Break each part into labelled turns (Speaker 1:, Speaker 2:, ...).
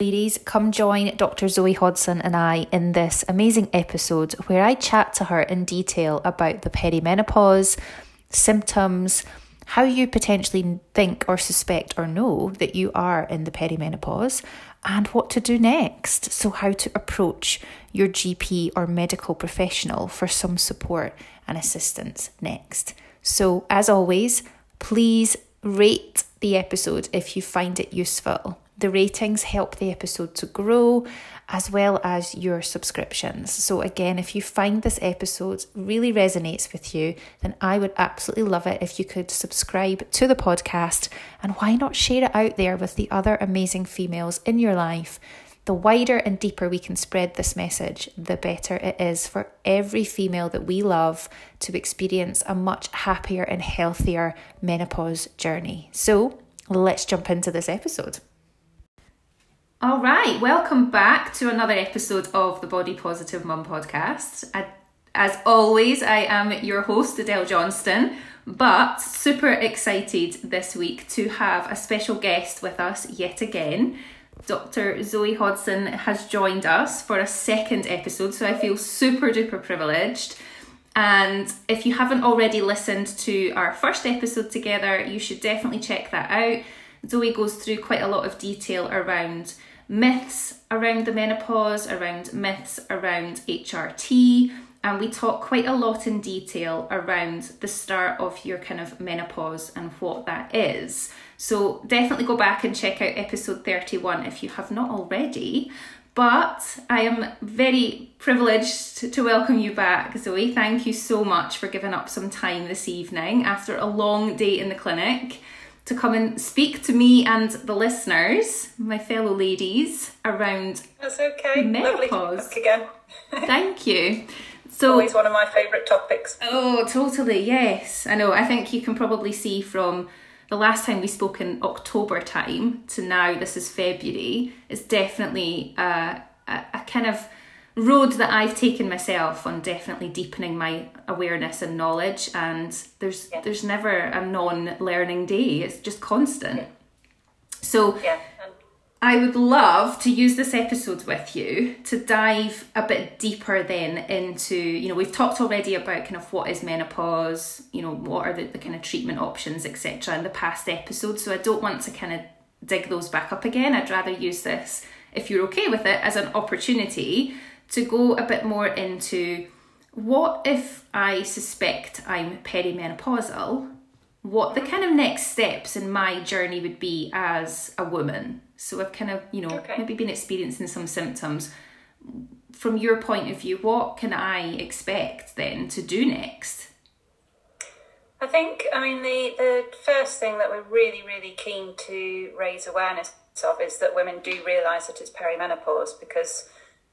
Speaker 1: Ladies, come join Dr. Zoe Hodson and I in this amazing episode where I chat to her in detail about the perimenopause, symptoms, how you potentially think or suspect or know that you are in the perimenopause, and what to do next. So, how to approach your GP or medical professional for some support and assistance next. So, as always, please rate the episode if you find it useful. The ratings help the episode to grow as well as your subscriptions. So, again, if you find this episode really resonates with you, then I would absolutely love it if you could subscribe to the podcast and why not share it out there with the other amazing females in your life. The wider and deeper we can spread this message, the better it is for every female that we love to experience a much happier and healthier menopause journey. So, let's jump into this episode. All right, welcome back to another episode of the Body Positive Mum podcast. I, as always, I am your host, Adele Johnston, but super excited this week to have a special guest with us yet again. Dr. Zoe Hodson has joined us for a second episode, so I feel super duper privileged. And if you haven't already listened to our first episode together, you should definitely check that out. Zoe goes through quite a lot of detail around myths around the menopause, around myths around HRT, and we talk quite a lot in detail around the start of your kind of menopause and what that is. So definitely go back and check out episode 31 if you have not already. But I am very privileged to welcome you back, Zoe. Thank you so much for giving up some time this evening after a long day in the clinic to come and speak to me and the listeners, my fellow ladies, around
Speaker 2: That's okay.
Speaker 1: menopause.
Speaker 2: again.
Speaker 1: Thank you. So
Speaker 2: always one of my favourite topics.
Speaker 1: Oh, totally. Yes, I know. I think you can probably see from the last time we spoke in October time to now. This is February. It's definitely a, a, a kind of road that I've taken myself on definitely deepening my awareness and knowledge and there's yeah. there's never a non-learning day it's just constant
Speaker 2: yeah.
Speaker 1: so
Speaker 2: yeah.
Speaker 1: I would love to use this episode with you to dive a bit deeper then into, you know, we've talked already about kind of what is menopause, you know, what are the, the kind of treatment options, etc. in the past episode. So I don't want to kind of dig those back up again. I'd rather use this, if you're okay with it, as an opportunity to go a bit more into what if I suspect I'm perimenopausal, what the kind of next steps in my journey would be as a woman. So I've kind of, you know,
Speaker 2: okay.
Speaker 1: maybe been experiencing some symptoms. From your point of view, what can I expect then to do next?
Speaker 2: I think, I mean, the, the first thing that we're really, really keen to raise awareness of is that women do realise that it's perimenopause because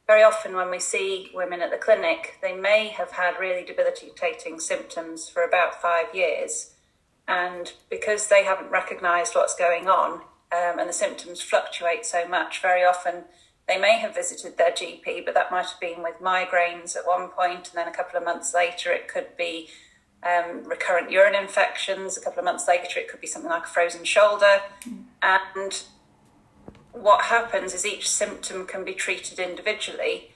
Speaker 2: very often when we see women at the clinic, they may have had really debilitating symptoms for about five years. And because they haven't recognised what's going on um, and the symptoms fluctuate so much, very often they may have visited their GP, but that might have been with migraines at one point, and then a couple of months later, it could be um, recurrent urine infections. A couple of months later, it could be something like a frozen shoulder. Mm. And what happens is each symptom can be treated individually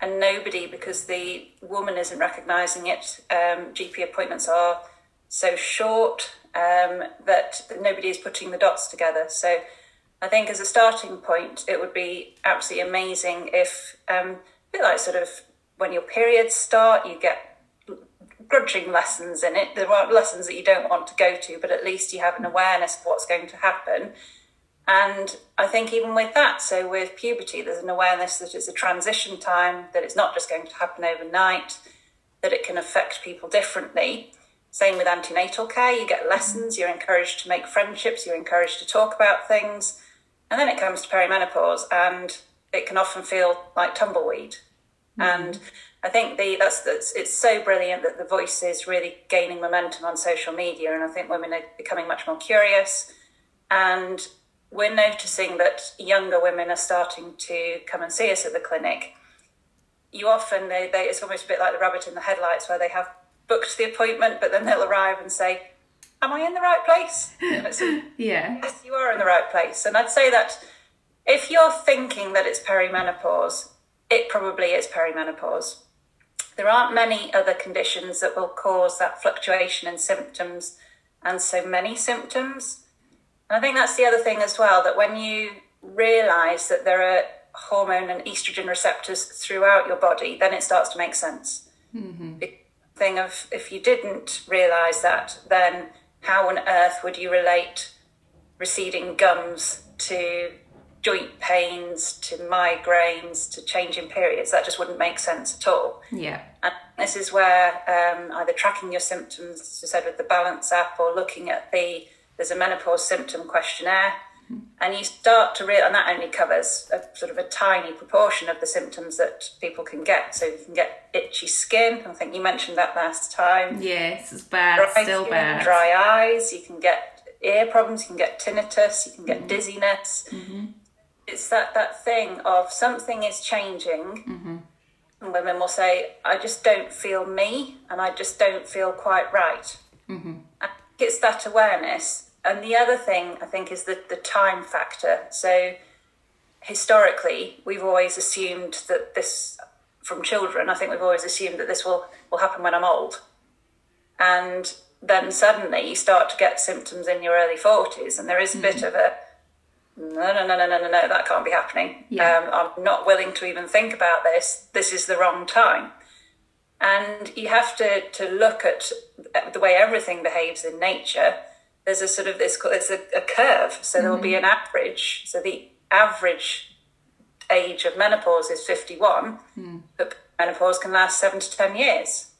Speaker 2: and nobody because the woman isn't recognizing it um, gp appointments are so short um, that nobody is putting the dots together. So i think as a starting point it would be absolutely amazing if um, a bit like sort of when your periods start you get grudging lessons in it. There are lessons that you don't want to go to but at least you have an awareness of what's going to happen and I think even with that, so with puberty, there's an awareness that it's a transition time, that it's not just going to happen overnight, that it can affect people differently. Same with antenatal care, you get lessons, you're encouraged to make friendships, you're encouraged to talk about things. And then it comes to perimenopause, and it can often feel like tumbleweed. Mm-hmm. And I think the that's, that's it's so brilliant that the voice is really gaining momentum on social media, and I think women are becoming much more curious. And we're noticing that younger women are starting to come and see us at the clinic. You often, they, they, it's almost a bit like the rabbit in the headlights where they have booked the appointment, but then they'll arrive and say, Am I in the right place?
Speaker 1: yeah.
Speaker 2: Yes, you are in the right place. And I'd say that if you're thinking that it's perimenopause, it probably is perimenopause. There aren't many other conditions that will cause that fluctuation in symptoms and so many symptoms. And I think that's the other thing as well that when you realize that there are hormone and estrogen receptors throughout your body, then it starts to make sense. Mm-hmm. Thing of if you didn't realize that, then how on earth would you relate receding gums to joint pains to migraines to changing periods. That just wouldn't make sense at all.
Speaker 1: Yeah.
Speaker 2: And this is where um, either tracking your symptoms, as you said, with the Balance app, or looking at the there's a menopause symptom questionnaire, and you start to realize, and that only covers a sort of a tiny proportion of the symptoms that people can get. So you can get itchy skin. I think you mentioned that last time.
Speaker 1: Yes, it's bad. Dry Still skin, bad.
Speaker 2: Dry eyes. You can get ear problems. You can get tinnitus. You can get mm-hmm. dizziness. Mm-hmm it's that that thing of something is changing mm-hmm. and women will say i just don't feel me and i just don't feel quite right mm-hmm. It's that awareness and the other thing i think is the, the time factor so historically we've always assumed that this from children i think we've always assumed that this will will happen when i'm old and then suddenly you start to get symptoms in your early 40s and there is a mm-hmm. bit of a no, no, no, no, no, no, no, that can't be happening. Yeah. Um, I'm not willing to even think about this. This is the wrong time. And you have to, to look at the way everything behaves in nature. There's a sort of this, it's a, a curve. So mm-hmm. there will be an average. So the average age of menopause is 51, mm. but menopause can last seven to 10 years.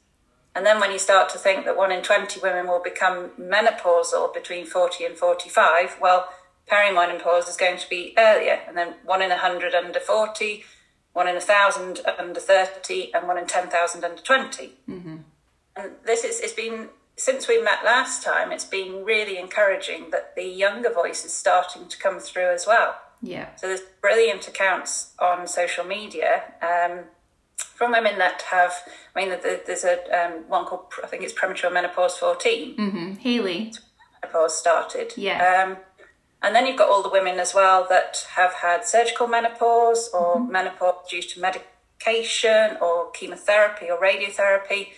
Speaker 2: And then when you start to think that one in 20 women will become menopausal between 40 and 45, well, perimenopause is going to be earlier, and then one in a hundred under 40, one in a thousand under 30, and one in 10,000 under 20. Mm-hmm. And this is, it's been, since we met last time, it's been really encouraging that the younger voice is starting to come through as well.
Speaker 1: Yeah.
Speaker 2: So there's brilliant accounts on social media um, from women that have, I mean, there's a um, one called, I think it's Premature Menopause 14.
Speaker 1: Mm-hmm. Haley.
Speaker 2: Menopause started.
Speaker 1: Yeah.
Speaker 2: Um, and then you've got all the women as well that have had surgical menopause or mm-hmm. menopause due to medication or chemotherapy or radiotherapy.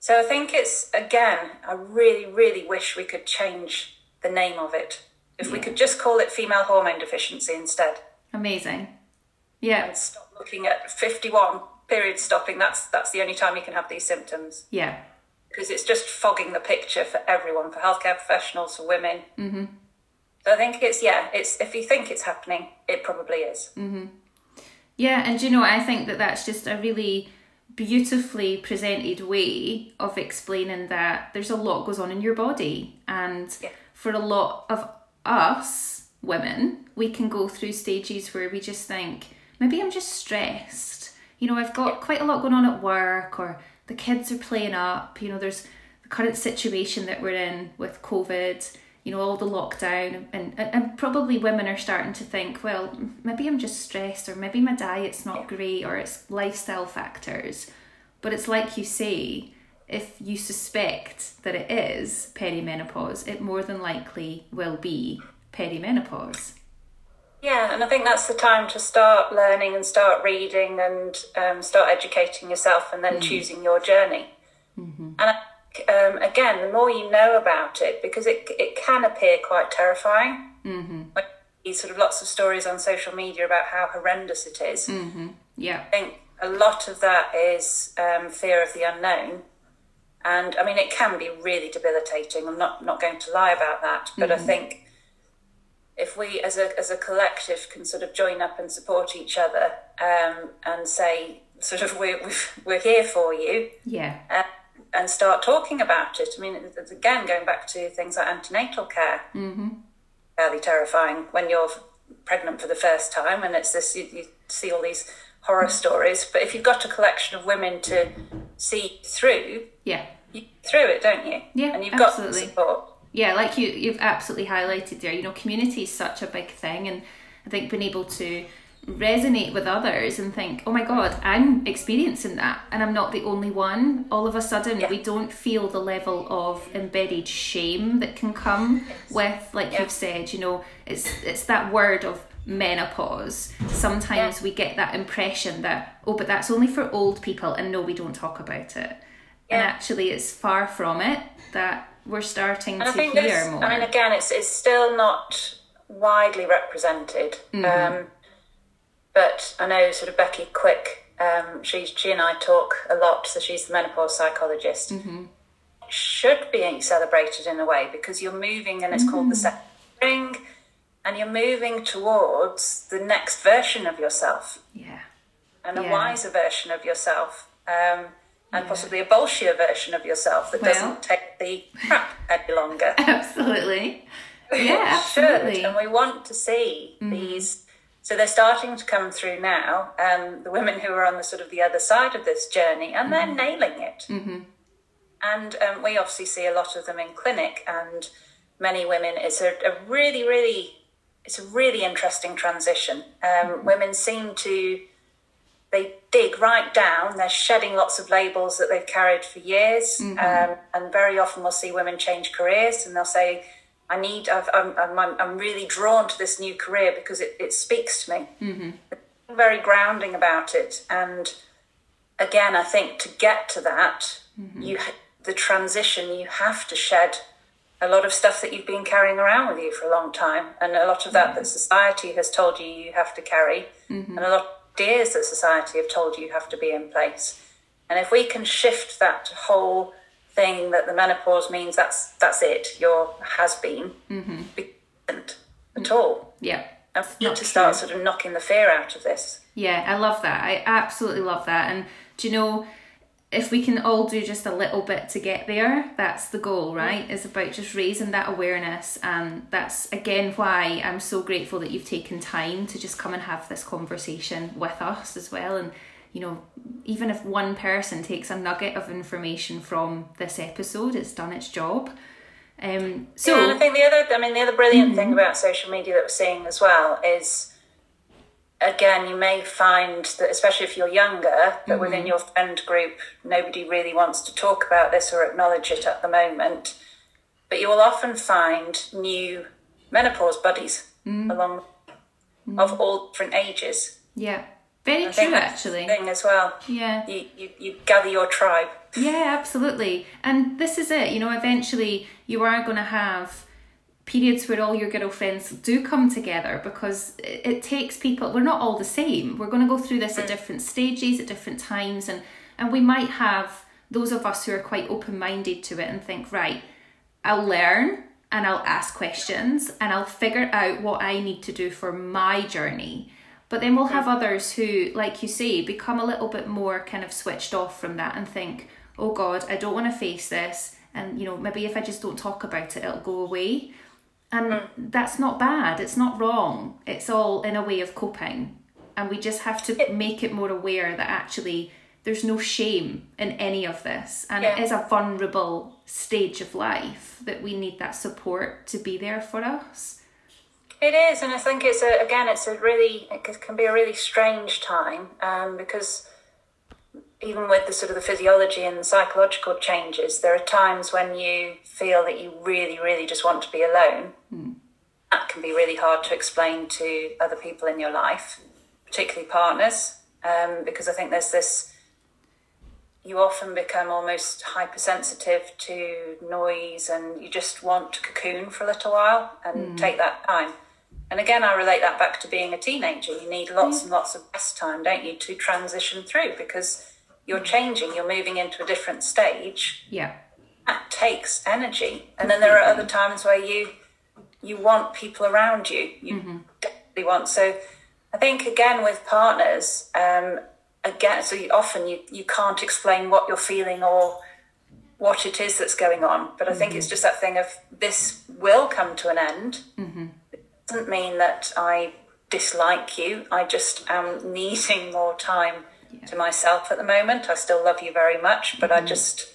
Speaker 2: So I think it's, again, I really, really wish we could change the name of it. If yeah. we could just call it female hormone deficiency instead.
Speaker 1: Amazing. Yeah.
Speaker 2: And stop looking at 51 period stopping. That's, that's the only time you can have these symptoms.
Speaker 1: Yeah.
Speaker 2: Because it's just fogging the picture for everyone, for healthcare professionals, for women.
Speaker 1: Mm-hmm.
Speaker 2: So I think it's yeah, it's if you think it's happening, it probably is.
Speaker 1: Mm-hmm. Yeah, and you know, I think that that's just a really beautifully presented way of explaining that there's a lot goes on in your body, and yeah. for a lot of us women, we can go through stages where we just think maybe I'm just stressed. You know, I've got quite a lot going on at work, or the kids are playing up. You know, there's the current situation that we're in with COVID you know all the lockdown and, and, and probably women are starting to think well maybe i'm just stressed or maybe my diet's not great or it's lifestyle factors but it's like you say if you suspect that it is perimenopause it more than likely will be perimenopause
Speaker 2: yeah, and I think that's the time to start learning and start reading and um, start educating yourself and then mm. choosing your journey. Mm-hmm. And I um, again, the more you know about it, because it it can appear quite terrifying. Mm-hmm. Like sort of lots of stories on social media about how horrendous it is.
Speaker 1: Mm-hmm. Yeah,
Speaker 2: I think a lot of that is um, fear of the unknown, and I mean it can be really debilitating. I'm not not going to lie about that, but mm-hmm. I think if we as a as a collective can sort of join up and support each other um, and say sort of we're we're here for you.
Speaker 1: Yeah. Uh,
Speaker 2: and start talking about it. I mean, it's, again, going back to things like antenatal care,
Speaker 1: mm-hmm.
Speaker 2: fairly terrifying when you're pregnant for the first time, and it's this you, you, see all these horror stories. But if you've got a collection of women to see through,
Speaker 1: yeah,
Speaker 2: you through it, don't you?
Speaker 1: Yeah,
Speaker 2: and you've
Speaker 1: absolutely.
Speaker 2: got support.
Speaker 1: Yeah, like you, you've absolutely highlighted there. You know, community is such a big thing, and I think being able to resonate with others and think, oh my God, I'm experiencing that and I'm not the only one. All of a sudden, yeah. we don't feel the level of embedded shame that can come with, like yeah. you've said, you know, it's it's that word of menopause, sometimes yeah. we get that impression that, oh, but that's only for old people, and no, we don't talk about it. And actually, it's far from it that we're starting and to hear more.
Speaker 2: I mean, again, it's, it's still not widely represented. Mm-hmm. Um, but I know sort of Becky Quick, um, she, she and I talk a lot, so she's the menopause psychologist. Mm-hmm. Should be celebrated in a way because you're moving, and it's mm-hmm. called the mm. second spring and you're moving towards the next version of yourself.
Speaker 1: Yeah.
Speaker 2: And a wiser version of yourself. Um, and yeah. possibly a bolshier version of yourself that well, doesn't take the crap any longer.
Speaker 1: Absolutely. Yeah, absolutely.
Speaker 2: Should. And we want to see mm-hmm. these. So they're starting to come through now. Um, the women who are on the sort of the other side of this journey, and mm-hmm. they're nailing it. Mm-hmm. And um, we obviously see a lot of them in clinic, and many women. It's a, a really, really it's a really interesting transition. Um, mm-hmm. Women seem to they dig right down. They're shedding lots of labels that they've carried for years, mm-hmm. um, and very often we'll see women change careers, and they'll say, "I need. i am I'm, I'm, I'm really drawn to this new career because it, it speaks to me." Mm-hmm. Very grounding about it, and again, I think to get to that, mm-hmm. you the transition you have to shed a lot of stuff that you've been carrying around with you for a long time, and a lot of that that society has told you you have to carry, mm-hmm. and a lot of ideas that society have told you you have to be in place. And if we can shift that whole thing that the menopause means that's that's it, your has been, mm-hmm. at all.
Speaker 1: Yeah.
Speaker 2: And need to start sort of knocking the fear out of this.
Speaker 1: Yeah, I love that. I absolutely love that. And do you know? if we can all do just a little bit to get there, that's the goal, right? It's about just raising that awareness. And that's again why I'm so grateful that you've taken time to just come and have this conversation with us as well. And, you know, even if one person takes a nugget of information from this episode, it's done its job. Um, so,
Speaker 2: yeah, I think the other, I mean, the other brilliant mm-hmm. thing about social media that we're seeing as well is again, you may find that, especially if you're younger, that mm-hmm. within your friend group, nobody really wants to talk about this or acknowledge it at the moment. But you will often find new menopause buddies mm-hmm. along mm-hmm. of all different ages.
Speaker 1: Yeah. Very I true, actually.
Speaker 2: Thing as well.
Speaker 1: Yeah.
Speaker 2: You, you you gather your tribe.
Speaker 1: Yeah, absolutely. And this is it. You know, eventually you are going to have periods where all your girlfriends do come together because it, it takes people we're not all the same we're going to go through this at mm. different stages at different times and and we might have those of us who are quite open-minded to it and think right i'll learn and i'll ask questions and i'll figure out what i need to do for my journey but then we'll have others who like you say become a little bit more kind of switched off from that and think oh god i don't want to face this and you know maybe if i just don't talk about it it'll go away and mm. that's not bad, it's not wrong. It's all in a way of coping. And we just have to make it more aware that actually there's no shame in any of this. And yeah. it is a vulnerable stage of life that we need that support to be there for us.
Speaker 2: It is, and I think it's a, again, it's a really, it can be a really strange time um, because even with the sort of the physiology and the psychological changes, there are times when you feel that you really, really just want to be alone. Mm. That can be really hard to explain to other people in your life, particularly partners, um, because I think there's this. You often become almost hypersensitive to noise, and you just want to cocoon for a little while and mm. take that time. And again, I relate that back to being a teenager. You need lots mm. and lots of rest time, don't you, to transition through because you're changing, you're moving into a different stage.
Speaker 1: Yeah.
Speaker 2: That takes energy. And then there are other times where you you want people around you. You mm-hmm. definitely want. So I think again with partners, um, again, so you, often you, you can't explain what you're feeling or what it is that's going on. But I mm-hmm. think it's just that thing of this will come to an end. Mm-hmm. Doesn't mean that I dislike you. I just am needing more time yeah. to myself at the moment. I still love you very much, but mm-hmm. I just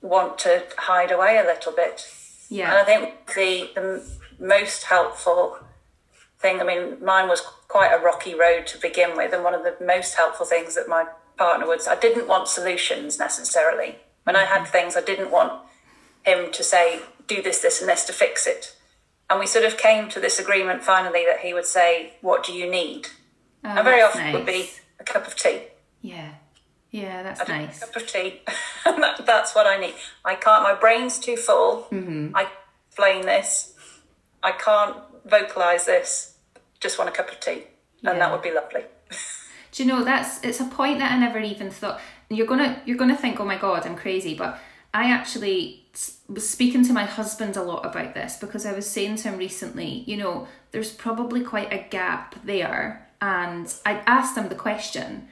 Speaker 2: want to hide away a little bit.
Speaker 1: Yeah.
Speaker 2: And I think the the most helpful thing, I mean, mine was quite a rocky road to begin with, and one of the most helpful things that my partner would I didn't want solutions necessarily. When I had mm-hmm. things, I didn't want him to say, do this, this, and this to fix it. And we sort of came to this agreement finally that he would say, "What do you need?"
Speaker 1: Oh,
Speaker 2: and very often
Speaker 1: nice.
Speaker 2: would be a cup of tea.
Speaker 1: Yeah. Yeah, that's nice.
Speaker 2: A cup of tea. that, that's what I need. I can't. My brain's too full.
Speaker 1: Mm-hmm.
Speaker 2: I explain this. I can't vocalize this. Just want a cup of tea, and that would be lovely.
Speaker 1: Do you know that's it's a point that I never even thought. You're gonna you're gonna think, oh my god, I'm crazy, but I actually was speaking to my husband a lot about this because I was saying to him recently, you know, there's probably quite a gap there, and I asked him the question.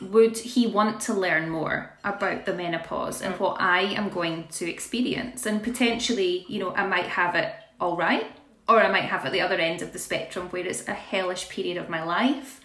Speaker 1: Would he want to learn more about the menopause and what I am going to experience? And potentially, you know, I might have it all right, or I might have it the other end of the spectrum where it's a hellish period of my life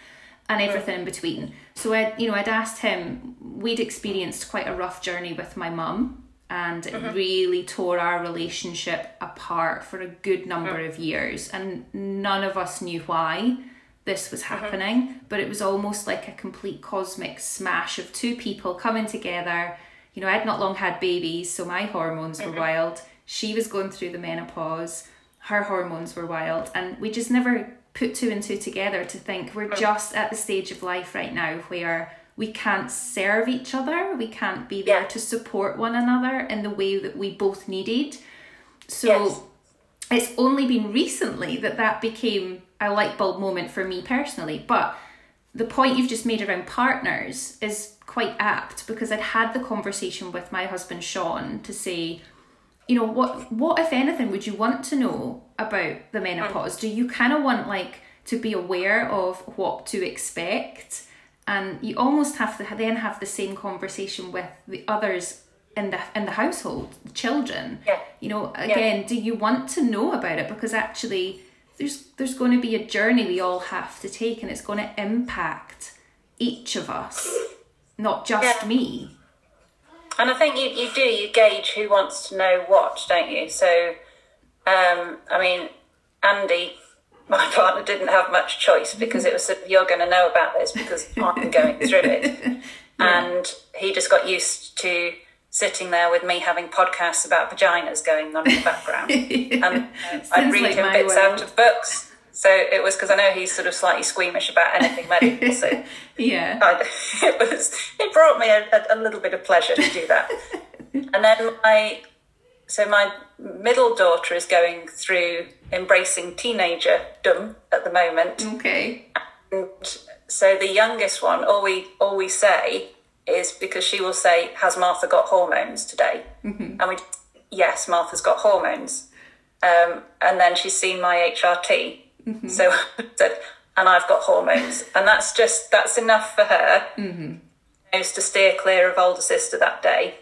Speaker 1: and everything in between. So I, you know, I'd asked him. We'd experienced quite a rough journey with my mum, and it mm-hmm. really tore our relationship apart for a good number mm. of years, and none of us knew why this was mm-hmm. happening. But it was almost like a complete cosmic smash of two people coming together. You know, I'd not long had babies, so my hormones were mm-hmm. wild. She was going through the menopause. Her hormones were wild. And we just never put two and two together to think we're mm. just at the stage of life right now where we can't serve each other we can't be there
Speaker 2: Yeah.
Speaker 1: to support one another in the way that we both needed so
Speaker 2: Yes.
Speaker 1: it's only been recently that that became a light bulb moment for me personally but the point you've just made around partners is quite apt because I'd had the conversation with my husband Sean to say you know what what if anything would you want to know about the menopause mm. do you kind of want like to be aware of what to expect and you almost have to then have the same conversation with the others in the in the household the children
Speaker 2: Yeah.
Speaker 1: you know again do you want to know about it because actually there's there's going to be a journey we all have to take and it's going to impact each of us not just
Speaker 2: Yeah.
Speaker 1: me
Speaker 2: And I think you, you do, you gauge who wants to know what, don't you? So, um, I mean, Andy, my partner, didn't have much choice because it was, sort of, you're going to know about this because I'm going through it. And he just got used to sitting there with me having podcasts about vaginas going on in the background. and uh, I'd read
Speaker 1: like
Speaker 2: him bits
Speaker 1: world.
Speaker 2: out of books. So it was because I know he's sort of slightly squeamish about anything medical. So
Speaker 1: yeah
Speaker 2: I, it was it brought me a, a, a little bit of pleasure to do that. and then my so my middle daughter is going through embracing teenagerdom at the moment.
Speaker 1: okay
Speaker 2: And so the youngest one, all we all we say is because she will say, "Has Martha got hormones today?" And we, yes, Martha's got hormones. Um, and then she's seen my HRT, so I said, and I've got hormones, and that's just that's enough for her. Mm-hmm. To steer clear of older sister that day,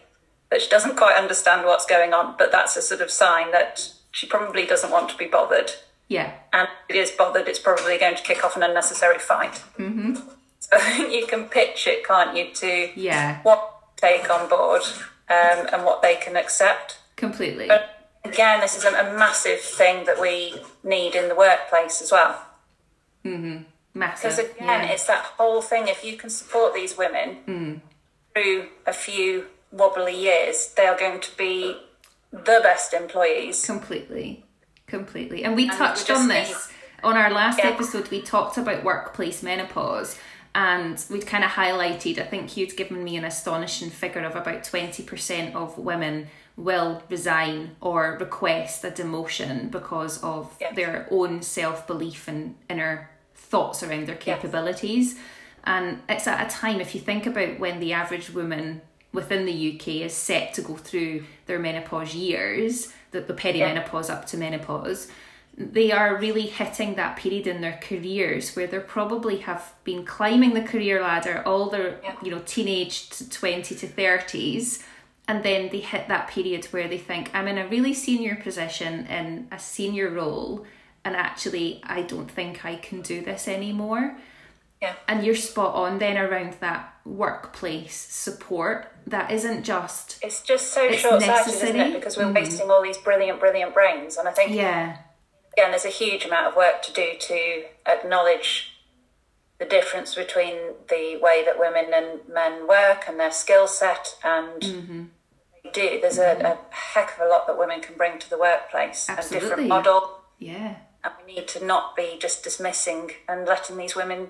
Speaker 2: but she doesn't quite understand what's going on. But that's a sort of sign that she probably doesn't want to be bothered
Speaker 1: yeah
Speaker 2: and if it is bothered, it's probably going to kick off an unnecessary fight. Mm-hmm. So you can pitch it, can't you, to
Speaker 1: yeah
Speaker 2: what take on board um, and what they can accept.
Speaker 1: completely
Speaker 2: But again, this is a, a massive thing that we need in the workplace as well. Hmm.
Speaker 1: massive
Speaker 2: Because again,
Speaker 1: yeah.
Speaker 2: it's that whole thing. If you can support these women through a few wobbly years, they are going to be the best employees.
Speaker 1: completely completely and we
Speaker 2: we
Speaker 1: touched
Speaker 2: just
Speaker 1: on
Speaker 2: need-
Speaker 1: this on our last
Speaker 2: Yeah.
Speaker 1: episode we talked about workplace menopause and we'd kind of highlighted i think you'd given me an astonishing figure of about 20% of women will resign or request a demotion because of
Speaker 2: Yeah.
Speaker 1: their own self-belief and inner thoughts around their capabilities and it's at a time if you think about when the average woman within the UK is set to go through their menopause years, the, the perimenopause up to menopause, they are really hitting that period in their careers where they probably have been climbing the career ladder all their
Speaker 2: Yeah.
Speaker 1: you know teenage to 20 to 30s and then they hit that period where they think i'm in a really senior position in a senior role and actually i don't think i can do this anymore
Speaker 2: Yeah.
Speaker 1: and you're spot on then around that workplace support that isn't just
Speaker 2: It's just so
Speaker 1: It's
Speaker 2: short sighted, isn't it? Because we're mm. wasting all these brilliant, brilliant brains. And I think
Speaker 1: yeah
Speaker 2: again, there's a huge amount of work to do to acknowledge the difference between the way that women and men work and their skill set and mm-hmm. they do. There's a, a heck of a lot that women can bring to the workplace. A
Speaker 1: Absolutely.
Speaker 2: different model,
Speaker 1: Yeah.
Speaker 2: And we need to not be just dismissing and letting these women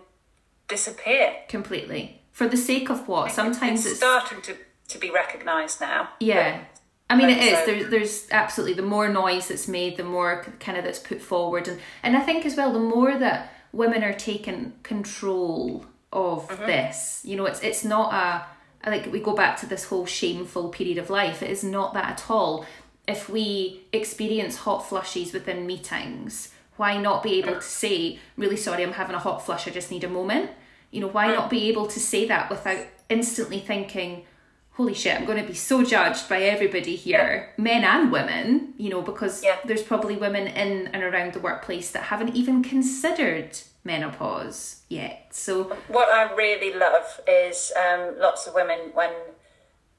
Speaker 2: disappear.
Speaker 1: Completely. For the sake of what? Sometimes
Speaker 2: it's,
Speaker 1: it's,
Speaker 2: starting to, to be recognised now.
Speaker 1: Yeah. I mean, it is.
Speaker 2: So-
Speaker 1: There's, there's absolutely the more noise that's made, the more kind of that's put forward, and and I think as well, the more that women are taking control of mm-hmm. this, you know, it's it's not a like we go back to this whole shameful period of life. It is not that at all. If we experience hot flushes within meetings, why not be able mm. to say, "Really sorry, I'm having a hot flush. I just need a moment." You know, why not be able to say that without instantly thinking, holy shit, I'm going to be so judged by everybody here, men and women, you know, because
Speaker 2: Yeah.
Speaker 1: there's probably women in and around the workplace that haven't even considered menopause yet. So,
Speaker 2: what I really love is um, lots of women when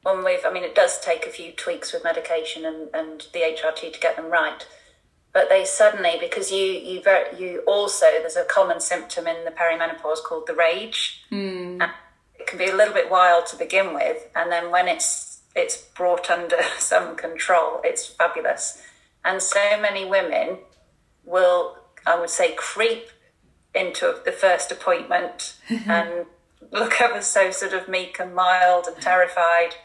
Speaker 2: when we've I mean it does take a few tweaks with medication and, and the HRT to get them right. But they suddenly because you you ver- you also there's a common symptom in the perimenopause called the rage. Mm. It can be a little bit wild to begin with, and then when it's it's brought under some control, it's fabulous. And so many women will, I would say, creep into the first appointment and look ever so sort of meek and mild and terrified.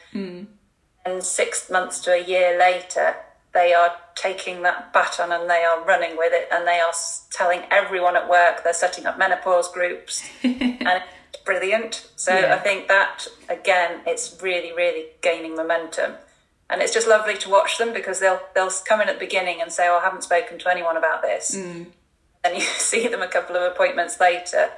Speaker 2: And six months to a year later, they are taking that baton and they are running with it and they are telling everyone at work they're setting up menopause groups and it's brilliant. So
Speaker 1: Yeah.
Speaker 2: I think that again, it's really, really gaining momentum. And it's just lovely to watch them because they'll they'll come in at the beginning and say, "Oh, I haven't spoken to anyone about this," mm. and you see them a couple of appointments later,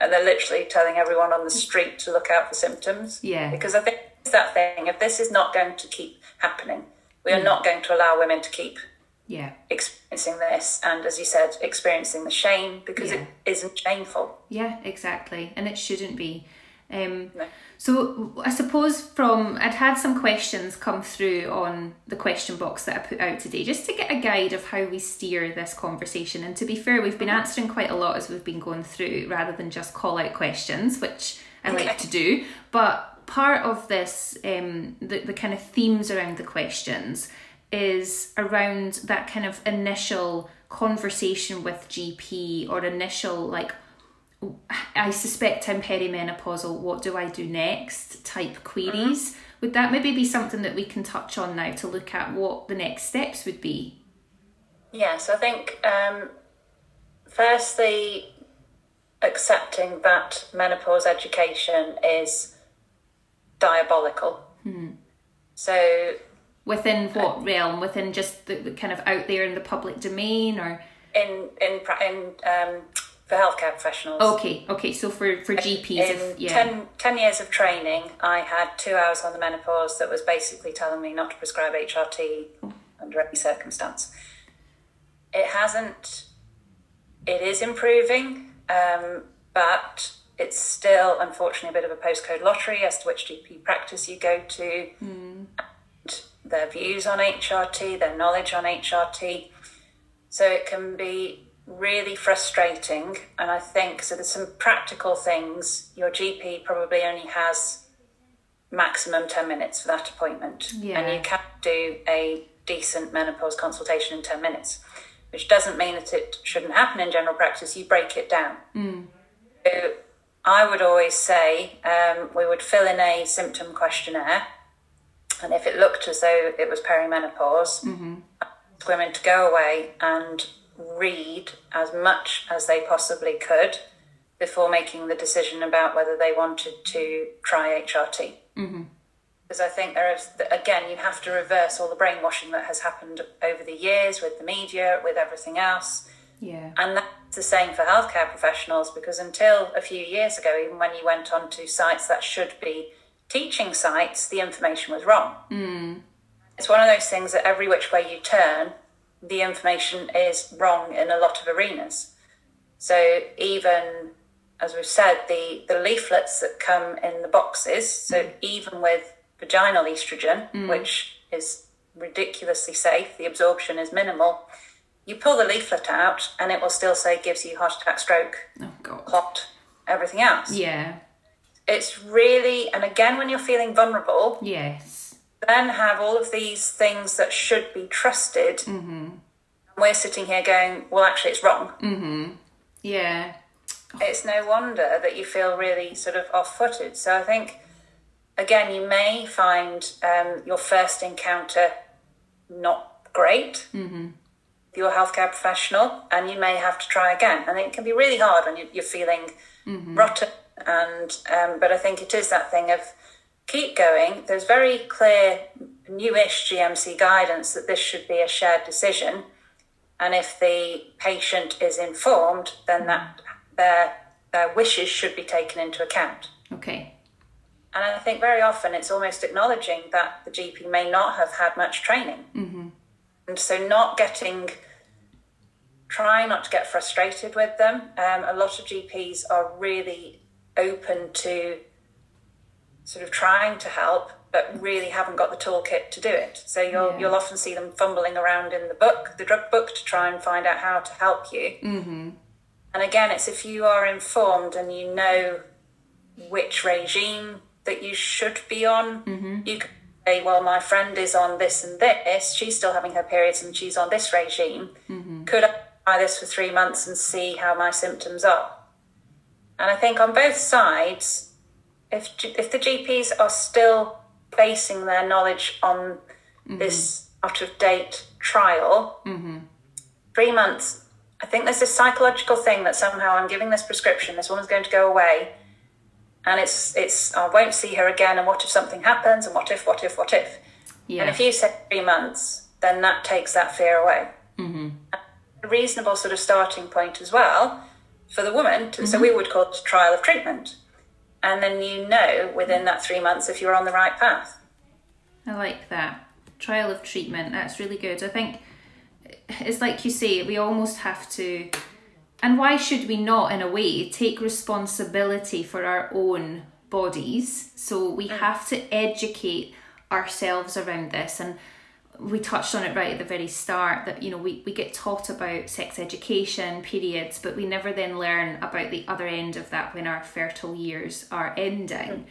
Speaker 2: and they're literally telling everyone on the street to look out for symptoms.
Speaker 1: Yeah.
Speaker 2: Because I think it's that thing. If this is not going to keep happening, we are not going to allow women to keep
Speaker 1: yeah,
Speaker 2: experiencing this, and as you said, experiencing the shame because
Speaker 1: Yeah.
Speaker 2: it isn't shameful.
Speaker 1: yeah, exactly. And it shouldn't be. Um,
Speaker 2: No.
Speaker 1: So I suppose from I'd had some questions come through on the question box that I put out today, just to get a guide of how we steer this conversation. And to be fair, we've been answering quite a lot as we've been going through, rather than just call out questions, which I like to do. But part of this, um, the the kind of themes around the questions is around that kind of initial conversation with GP or initial like I suspect I'm perimenopausal. What do I do next? Type queries. Would that maybe be something that we can touch on now to look at what the next steps would be?
Speaker 2: Yes, I think um, firstly, accepting that menopause education is diabolical. So,
Speaker 1: Within what realm? Within just the, the kind of out there in the public domain, or
Speaker 2: in in in um, for healthcare professionals,
Speaker 1: okay, okay. So for for GPs,
Speaker 2: in
Speaker 1: if, yeah,
Speaker 2: 10, 10 years of training, I had two hours on the menopause that was basically telling me not to prescribe HRT under any circumstance. It hasn't, it is improving, um, but it's still unfortunately a bit of a postcode lottery as to which GP practice you go to, hmm. and their views on HRT, their knowledge on HRT. So it can be really frustrating. And I think so there's some practical things. Your GP probably only has maximum 10 minutes for that appointment.
Speaker 1: Yeah.
Speaker 2: And you can't do a decent menopause consultation in 10 minutes, which doesn't mean that it shouldn't happen in general practice. You break it down. Hmm. So I would always say um, we would fill in a symptom questionnaire. And if it looked as though it was perimenopause, ask women to go away and read as much as they possibly could before making the decision about whether they wanted to try HRT. Because I think there is, again, you have to reverse all the brainwashing that has happened over the years with the media, with everything else.
Speaker 1: Yeah,
Speaker 2: And that's the same for healthcare professionals because until a few years ago, even when you went onto sites that should be teaching sites, the information was wrong. Mm. It's one of those things that every which way you turn, the information is wrong in a lot of arenas. So even as we've said, the, the leaflets that come in the boxes, so even with vaginal estrogen, which is ridiculously safe, the absorption is minimal, you pull the leaflet out and it will still say gives you heart attack, stroke,
Speaker 1: oh god,
Speaker 2: clot, everything else.
Speaker 1: yeah,
Speaker 2: It's really, and again, when you're feeling vulnerable,
Speaker 1: yes,
Speaker 2: then have all of these things that should be trusted. When we're sitting here going, well, actually, it's wrong.
Speaker 1: Mm-hmm. Yeah.
Speaker 2: It's no wonder that you feel really sort of off footed. So I think, again, you may find um, your first encounter not great.
Speaker 1: Mm-hmm.
Speaker 2: Your healthcare professional, and you may have to try again. And it can be really hard when you're feeling
Speaker 1: mm-hmm.
Speaker 2: rotten. And um, but I think it is that thing of keep going. There's very clear newish GMC guidance that this should be a shared decision. And if the patient is informed, then that their their wishes should be taken into account.
Speaker 1: Okay.
Speaker 2: And I think very often it's almost acknowledging that the GP may not have had much training.
Speaker 1: Mm-hmm.
Speaker 2: And so not getting, try not to get frustrated with them. Um, a lot of GPs are really open to sort of trying to help, but really haven't got the toolkit to do it. So you'll
Speaker 1: Yeah.
Speaker 2: you'll often see them fumbling around in the book, the drug book, to try and find out how to help you.
Speaker 1: Mm-hmm.
Speaker 2: And again, it's if you are informed and you know which regime that you should be on,
Speaker 1: Mm-hmm.
Speaker 2: you can say, well, my friend is on this and this, she's still having her periods and she's on this regime.
Speaker 1: Mm-hmm.
Speaker 2: Could I try this for three months and see how my symptoms are? And I think on both sides, if, if the GPs are still basing their knowledge on this out of date trial, three months, I think there's this psychological thing that somehow I'm giving this prescription, this woman's going to go away, and it's it's I won't see her again, and what if something happens, and what if, what if, what if?
Speaker 1: Yeah.
Speaker 2: And if you say three months, then that takes that fear away.
Speaker 1: mm-hmm.
Speaker 2: A reasonable sort of starting point as well for the woman. To, So we would call it a trial of treatment, and then you know within that three months if you're on the right path.
Speaker 1: I like that. Trial of treatment. That's really good. I think it's like you say, we almost have to, and why should we not, in a way, take responsibility for our own bodies? So we mm. have to educate ourselves around this. And we touched on it right at the very start that, you know, we, we get taught about sex education, periods, but we never then learn about the other end of that when our fertile years are ending. Mm.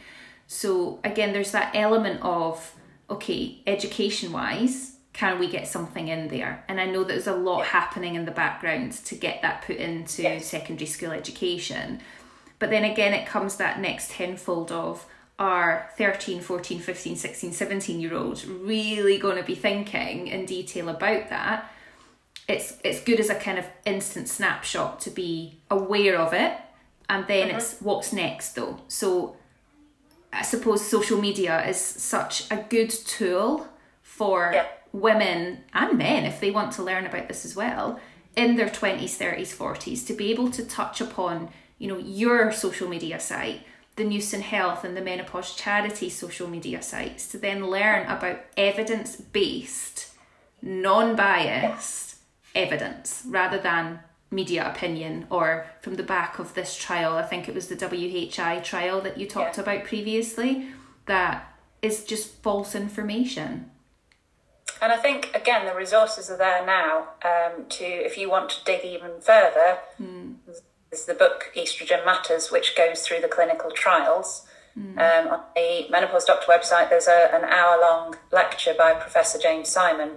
Speaker 1: So again, there's that element of okay, education wise, can we get something in there? And I know there's a lot happening in the background to get that put into
Speaker 2: Yes.
Speaker 1: secondary school education. But then again, it comes that next tenfold of are 13, 14, 15, 16, 17 year olds really going to be thinking in detail about that? It's it's good as a kind of instant snapshot to be aware of it, and then mm-hmm. it's what's next though. So I suppose social media is such a good tool for. Women and men if they want to learn about this as well in their 20s 30s 40s to be able to touch upon you know your social media site the Newson Health and the Menopause Charity social media sites to then learn about evidence based non biased evidence rather than media opinion or from the back of this trial. I think it was the WHI trial that you talked
Speaker 2: Yeah.
Speaker 1: about previously that is just false information.
Speaker 2: And I think again the resources are there now um, to if you want to dig even further. There's the book Estrogen Matters, which goes through the clinical trials. Um, on the Menopause Doctor website, there's a, an hour long lecture by Professor James Simon,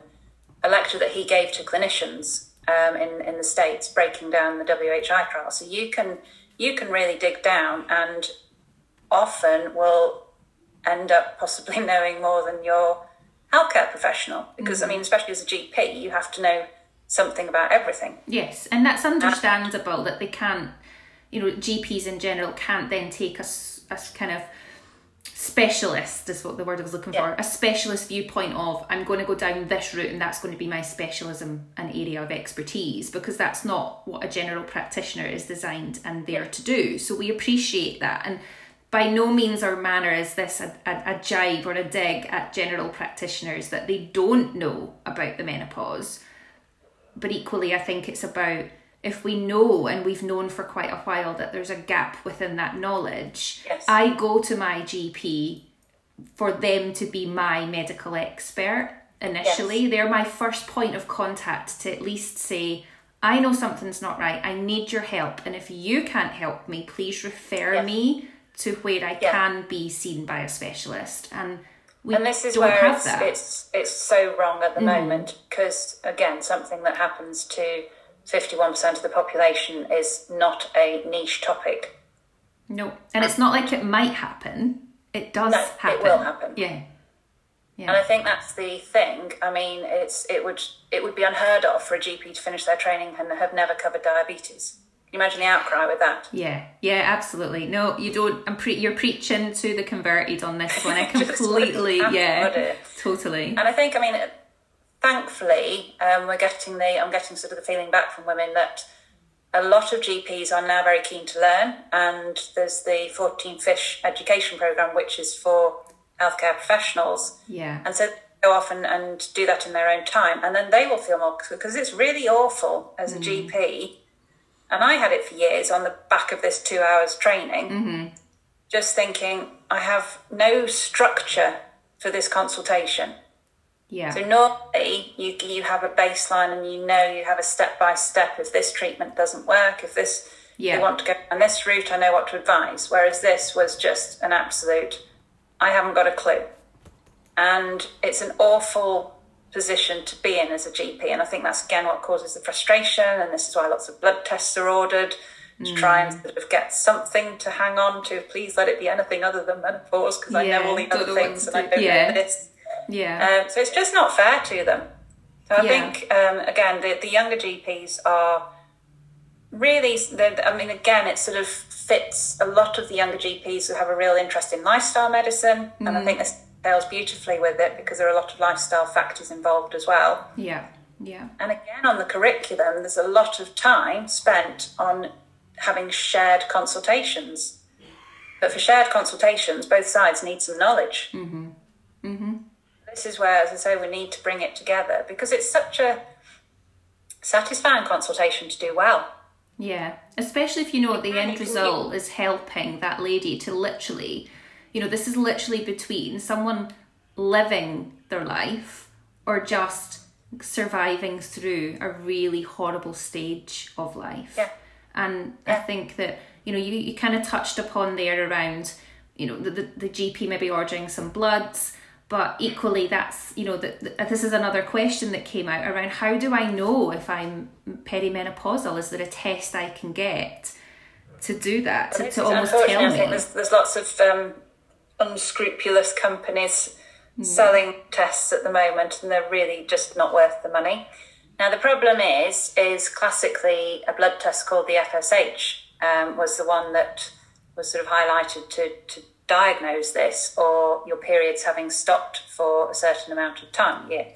Speaker 2: a lecture that he gave to clinicians um, in in the states, breaking down the WHI trial. So you can you can really dig down, and often will end up possibly knowing more than your healthcare professional because I mm-hmm. mean, especially as a GP, you have to know something about everything.
Speaker 1: Yes, and that's uh, understandable that they can't, you know, GPs in general can't then take a, a kind of specialist, is what the word I was looking for, a specialist viewpoint of I'm going to go down this route and that's going to be my specialism and area of expertise because that's not what a general practitioner is designed and there to do. So we appreciate that. And by no means our manner is this a, a, a jibe or a dig at general practitioners that they don't know about the menopause but equally i think it's about if we know and we've known for quite a while that there's a gap within that knowledge
Speaker 2: Yes.
Speaker 1: i go to my gp for them to be my medical expert initially Yes. they're my first point of contact to at least say i know something's not right i need your help and if you can't help me please refer
Speaker 2: Yes.
Speaker 1: me to where i
Speaker 2: Yeah.
Speaker 1: can be seen by a specialist and we
Speaker 2: and this is where it's, it's it's so wrong at the mm-hmm. moment because again something that happens to 51% of the population is not a niche topic
Speaker 1: no, and it's not like it might happen. It does
Speaker 2: No, it will happen.
Speaker 1: Yeah. Yeah.
Speaker 2: and i think that's the thing i mean it's it would it would be unheard of for a gp to finish their training and have never covered diabetes imagine the outcry with that
Speaker 1: Yeah, yeah, absolutely. No, you don't. I'm pre- you're preaching to the converted on this one. I completely, yeah,
Speaker 2: happen, would it?
Speaker 1: totally.
Speaker 2: And I think, I mean, thankfully, um, we're getting the, I'm getting sort of the feeling back from women that a lot of GPs are now very keen to learn. And there's the 14 Fish education program, which is for healthcare professionals.
Speaker 1: Yeah,
Speaker 2: And so go off and, and do that in their own time. And then they will feel more, because it's really awful as a GP. And I had it for years on the back of this two hours training, mm-hmm. just thinking, I have no structure for this consultation.
Speaker 1: yeah,
Speaker 2: So normally you you have a baseline and you know you have a step by step. If this treatment doesn't work, if this
Speaker 1: Yeah.
Speaker 2: you want to go on this route, I know what to advise. Whereas this was just an absolute, I haven't got a clue, and it's an awful position to be in as a GP. And I think that's again what causes the frustration. And this is why lots of blood tests are ordered to try and sort of get something to hang on to. Please let it be anything other than menopause because I know all the other things
Speaker 1: to
Speaker 2: and I
Speaker 1: do.
Speaker 2: don't
Speaker 1: Yeah.
Speaker 2: know this.
Speaker 1: yeah,
Speaker 2: Um, so it's just not fair to them. So I
Speaker 1: Yeah.
Speaker 2: think um, again the, the younger GPs are really. I mean, again, it sort of fits a lot of the younger GPs who have a real interest in lifestyle medicine, and I think this tails beautifully with it because there are a lot of lifestyle factors involved as well.
Speaker 1: yeah, yeah,
Speaker 2: And again, on the curriculum, there's a lot of time spent on having shared consultations. But for shared consultations, both sides need some knowledge. Mm-hmm. Mm-hmm. This is where, as I say, we need to bring it together because it's such a satisfying consultation to do well.
Speaker 1: yeah. Especially if you know the end
Speaker 2: it can be-
Speaker 1: result is helping that lady to literally, you know, this is literally between someone living their life or just surviving through a really horrible stage of life.
Speaker 2: Yeah.
Speaker 1: And I think that, you know, you, you kind of touched upon there around, you know, the, the, the GP maybe ordering some bloods, but equally that's, you know, that this is another question that came out around how do I know if I'm perimenopausal? Is there a test I can get to do that, to, to almost tell me?
Speaker 2: there's, there's lots of um, unscrupulous companies selling tests at the moment, and they're really just not worth the money. Now the problem is, is classically a blood test called the FSH um, was the one that was sort of highlighted to to diagnose this, or your periods having stopped for a certain amount of time. Yeah.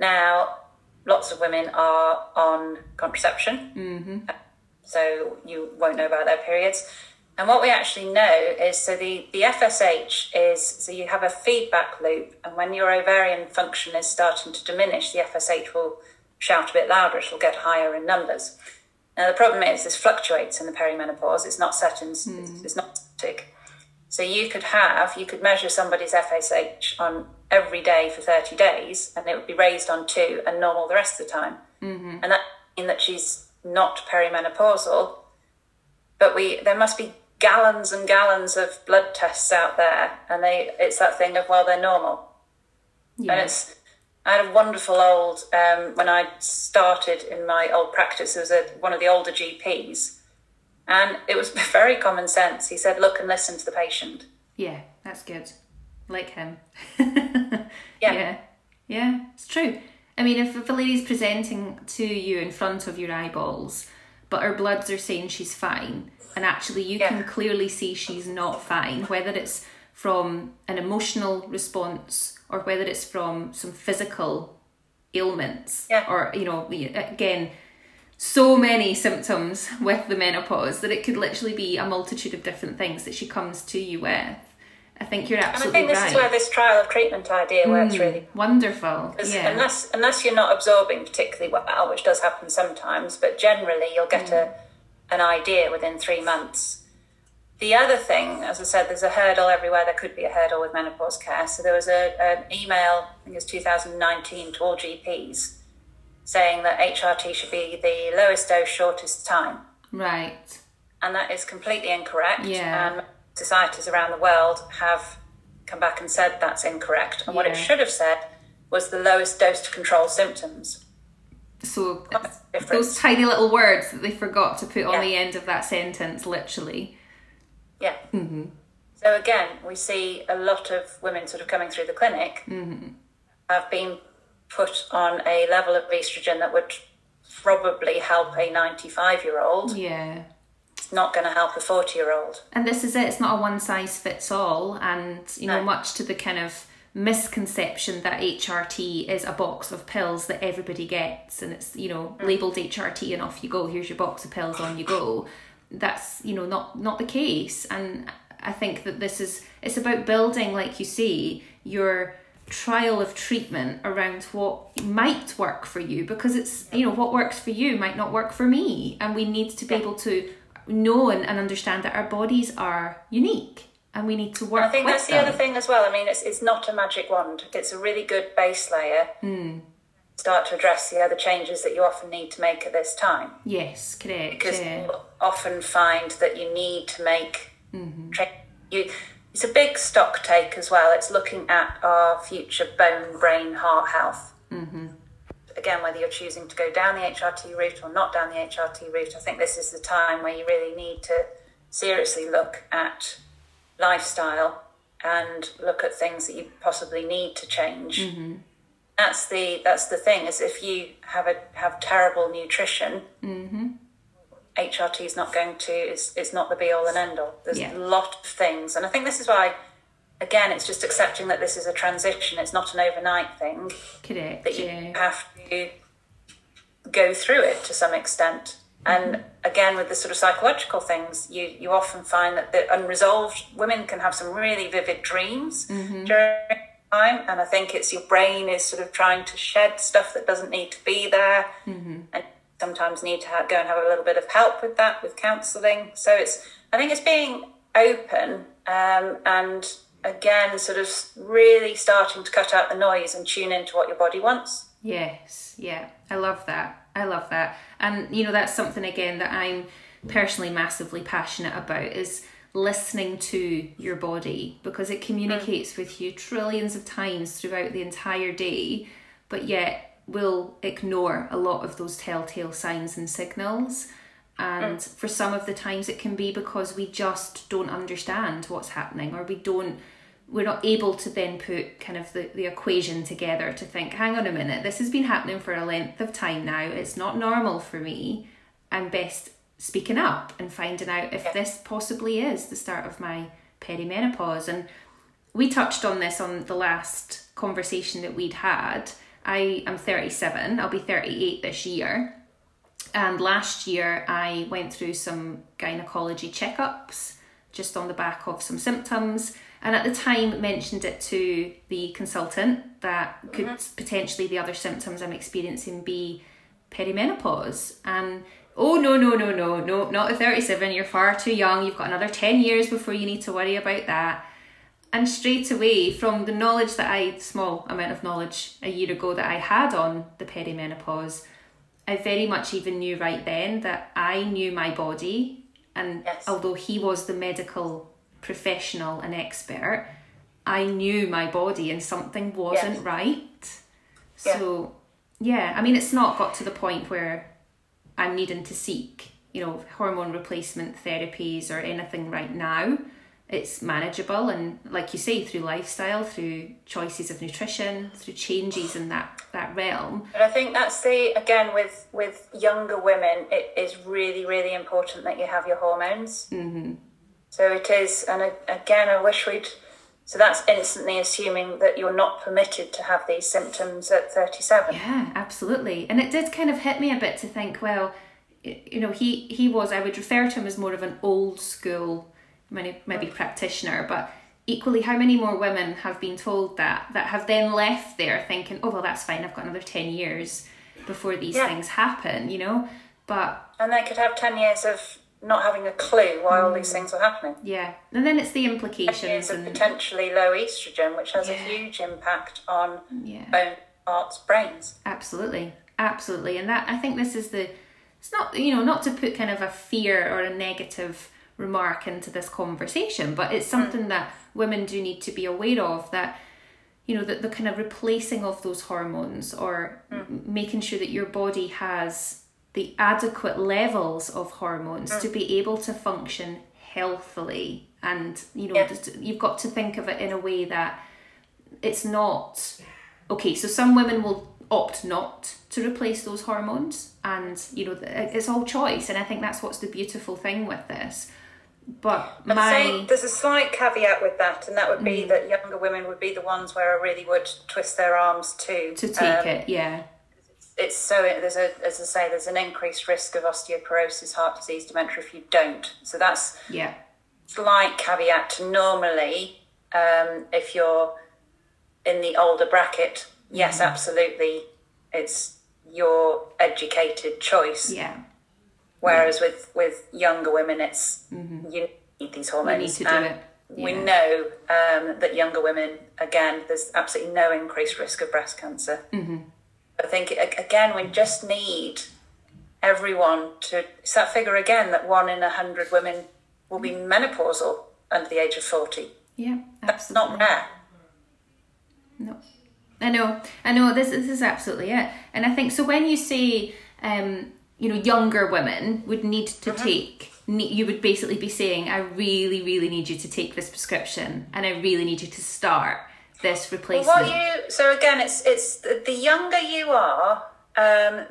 Speaker 2: Now, lots of women are on contraception so you won't know about their periods. And what we actually know is so the, the FSH is so you have a feedback loop, and when your ovarian function is starting to diminish, the FSH will shout a bit louder, it'll get higher in numbers. Now, the problem is this fluctuates in the perimenopause, it's not set in, hmm. it's, it's not static. So you could have, you could measure somebody's FSH on every day for 30 days, and it would be raised on two and normal the rest of the time. Mm-hmm. And that mean that she's not perimenopausal, but we there must be gallons and gallons of blood tests out there, and they it's that thing of well they're normal, and it's. I had a wonderful old um, when I started in my old practice. There was a, one of the older GPs, and it was very common sense. He said, "Look and listen to the patient."
Speaker 1: Yeah, that's good. Like him.
Speaker 2: Yeah.
Speaker 1: yeah. Yeah, it's true. I mean, if, if a lady's presenting to you in front of your eyeballs, but her bloods are saying she's fine, and actually you
Speaker 2: Yeah.
Speaker 1: can clearly see she's not fine, whether it's from an emotional response or whether it's from some physical ailments,
Speaker 2: Yeah.
Speaker 1: or, you know, again, so many symptoms with the menopause that it could literally be a multitude of different things that she comes to you with. I think you're absolutely
Speaker 2: And I think this
Speaker 1: right.
Speaker 2: is where this trial of treatment idea works hmm, really
Speaker 1: wonderful. Yeah.
Speaker 2: Unless unless you're not absorbing particularly well, which does happen sometimes, but generally you'll get hmm. a an idea within three months. The other thing, as I said, there's a hurdle everywhere. There could be a hurdle with menopause care. So there was a, an email, I think it was 2019, to all GPs saying that HRT should be the lowest dose, shortest time,
Speaker 1: right.
Speaker 2: and that is completely incorrect.
Speaker 1: Yeah.
Speaker 2: And societies around the world have come back and said that's incorrect. And what it should have said was the lowest dose to control symptoms.
Speaker 1: So
Speaker 2: That's the difference.
Speaker 1: those tiny little words that they forgot to put on the end of that sentence, literally.
Speaker 2: Yeah.
Speaker 1: Mm-hmm.
Speaker 2: So again, we see a lot of women sort of coming through the clinic
Speaker 1: Mm-hmm.
Speaker 2: have been put on a level of estrogen that would probably help a 95 year old,
Speaker 1: Yeah.
Speaker 2: Not going to help a 40 year old.
Speaker 1: And this is it, it's not a one size fits all. And, you know,
Speaker 2: No.
Speaker 1: much to the kind of misconception that HRT is a box of pills that everybody gets and it's, you know, mm. labeled HRT and off you go, here's your box of pills, on you go. That's, you know, not not the case. And I think that this is it's about building, like you say, your trial of treatment around what might work for you because it's you know what works for you might not work for me and we need to be able to know and, and understand that our bodies are unique and we need to work
Speaker 2: I think that's the other thing as well. I mean, it's, it's not a magic wand, it's a really good base layer.
Speaker 1: Hmm.
Speaker 2: Start to address the other changes that you often need to make at this time.
Speaker 1: yes correct
Speaker 2: because
Speaker 1: yeah.
Speaker 2: you often find that you need to make
Speaker 1: Mm-hmm.
Speaker 2: tra- you it's a big stock take as well it's looking at our future bone brain heart health
Speaker 1: Mm-hmm.
Speaker 2: Again whether you're choosing to go down the hrt route or not down the hrt route i think this is the time where you really need to seriously look at lifestyle and look at things that you possibly need to change
Speaker 1: Mm-hmm.
Speaker 2: that's the that's the thing is if you have a have terrible nutrition HRT is not going to it's it's not the be all and end all. There's
Speaker 1: Yeah.
Speaker 2: a lot of things, and I think this is why, again, it's just accepting that this is a transition. It's not an overnight thing.
Speaker 1: correct
Speaker 2: That you
Speaker 1: yeah
Speaker 2: have to go through it to some extent. And mm-hmm. again, with the sort of psychological things, you you often find that the unresolved women can have some really vivid dreams mm-hmm. during time, and I think it's your brain is sort of trying to shed stuff that doesn't need to be there, mm-hmm. and sometimes need to ha- go and have a little bit of help with that with counselling. So it's I think it's being open um, and again, sort of really starting to cut out the noise and tune into what your body wants.
Speaker 1: Yes, yeah, I love that. I love that. And you know, that's something again that I'm personally massively passionate about is listening to your body because it communicates mm. with you trillions of times throughout the entire day, but yet will ignore a lot of those telltale signs and signals. And mm. for some of the times, it can be because we just don't understand what's happening, or we don't, we're not able to then put kind of the, the equation together to think, hang on a minute, this has been happening for a length of time now. It's not normal for me. I'm best speaking up and finding out if this possibly is the start of my perimenopause. And we touched on this on the last conversation that we'd had. I am 37, I'll be 38 this year. And last year, I went through some gynecology checkups just on the back of some symptoms. And at the time, mentioned it to the consultant that could mm-hmm. potentially the other symptoms I'm experiencing be perimenopause. And oh, no, no, no, no, no, not at 37. You're far too young. You've got another 10 years before you need to worry about that. And straight away, from the knowledge that I, small amount of knowledge a year ago that I had on the perimenopause, I very much even knew right then that I knew my body. And
Speaker 2: Yes.
Speaker 1: although he was the medical professional and expert, I knew my body and something wasn't
Speaker 2: Yes.
Speaker 1: right. So, yeah, I mean, it's not got to the point where I'm needing to seek, you know, hormone replacement therapies or anything right now. It's manageable, and like you say, through lifestyle, through choices of nutrition, through changes in that that realm.
Speaker 2: But I think that's the again with with younger women, it is really really important that you have your hormones. Mm-hmm. So it is, and again, I wish we'd. So that's instantly assuming that you're not permitted to have these symptoms at 37.
Speaker 1: Yeah, absolutely. And it did kind of hit me a bit to think, well, you know, he he was I would refer to him as more of an old school maybe, maybe practitioner, but equally how many more women have been told that that have then left there thinking, oh well that's fine, I've got another 10 years before these
Speaker 2: Yeah.
Speaker 1: things happen, you know? But
Speaker 2: And they could have 10 years of not having a clue why all these things were happening.
Speaker 1: yeah, and then it's the implications
Speaker 2: of
Speaker 1: and
Speaker 2: potentially low estrogen, which has
Speaker 1: Yeah.
Speaker 2: a huge impact on
Speaker 1: yeah.
Speaker 2: bone, hearts, brains.
Speaker 1: Absolutely, absolutely, and that I think this is the. It's not you know not to put kind of a fear or a negative remark into this conversation, but it's something that women do need to be aware of that you know, the, the kind of replacing of those hormones or mm. making sure that your body has the adequate levels of hormones mm. to be able to function healthily. And, you know, yeah. you've got to think of it in a way that it's not okay. So some women will opt not to replace those hormones, and, you know, it's all choice. And I think that's what's the beautiful thing with this but
Speaker 2: I'd my there's a slight caveat with that, and that would be mm. that younger women would be the ones where I really would twist their arms to
Speaker 1: to take um, it. Yeah,
Speaker 2: it's, so there's a as I say there's an increased risk of osteoporosis, heart disease, dementia if you don't. So that's
Speaker 1: yeah
Speaker 2: slight caveat to normally um, if you're in the older bracket. Yes, mm. absolutely, it's your educated choice.
Speaker 1: Yeah
Speaker 2: Whereas with with younger women, it's mm-hmm. you need these hormones.
Speaker 1: We need to do it.
Speaker 2: Yeah. We know um, that younger women, again, there's absolutely no increased risk of breast cancer.
Speaker 1: Mm-hmm.
Speaker 2: I think again, we just need everyone to. It's that figure again that one in a hundred women will be menopausal under the age of forty.
Speaker 1: Yeah, absolutely.
Speaker 2: That's not rare.
Speaker 1: No, I know, I know. This this is absolutely it. And I think so. When you say um, you know younger women would need to uh-huh. take you would basically be saying i really really need you to take this prescription and i really need you to start this replacement
Speaker 2: well, what you so again it's it's the younger you are um,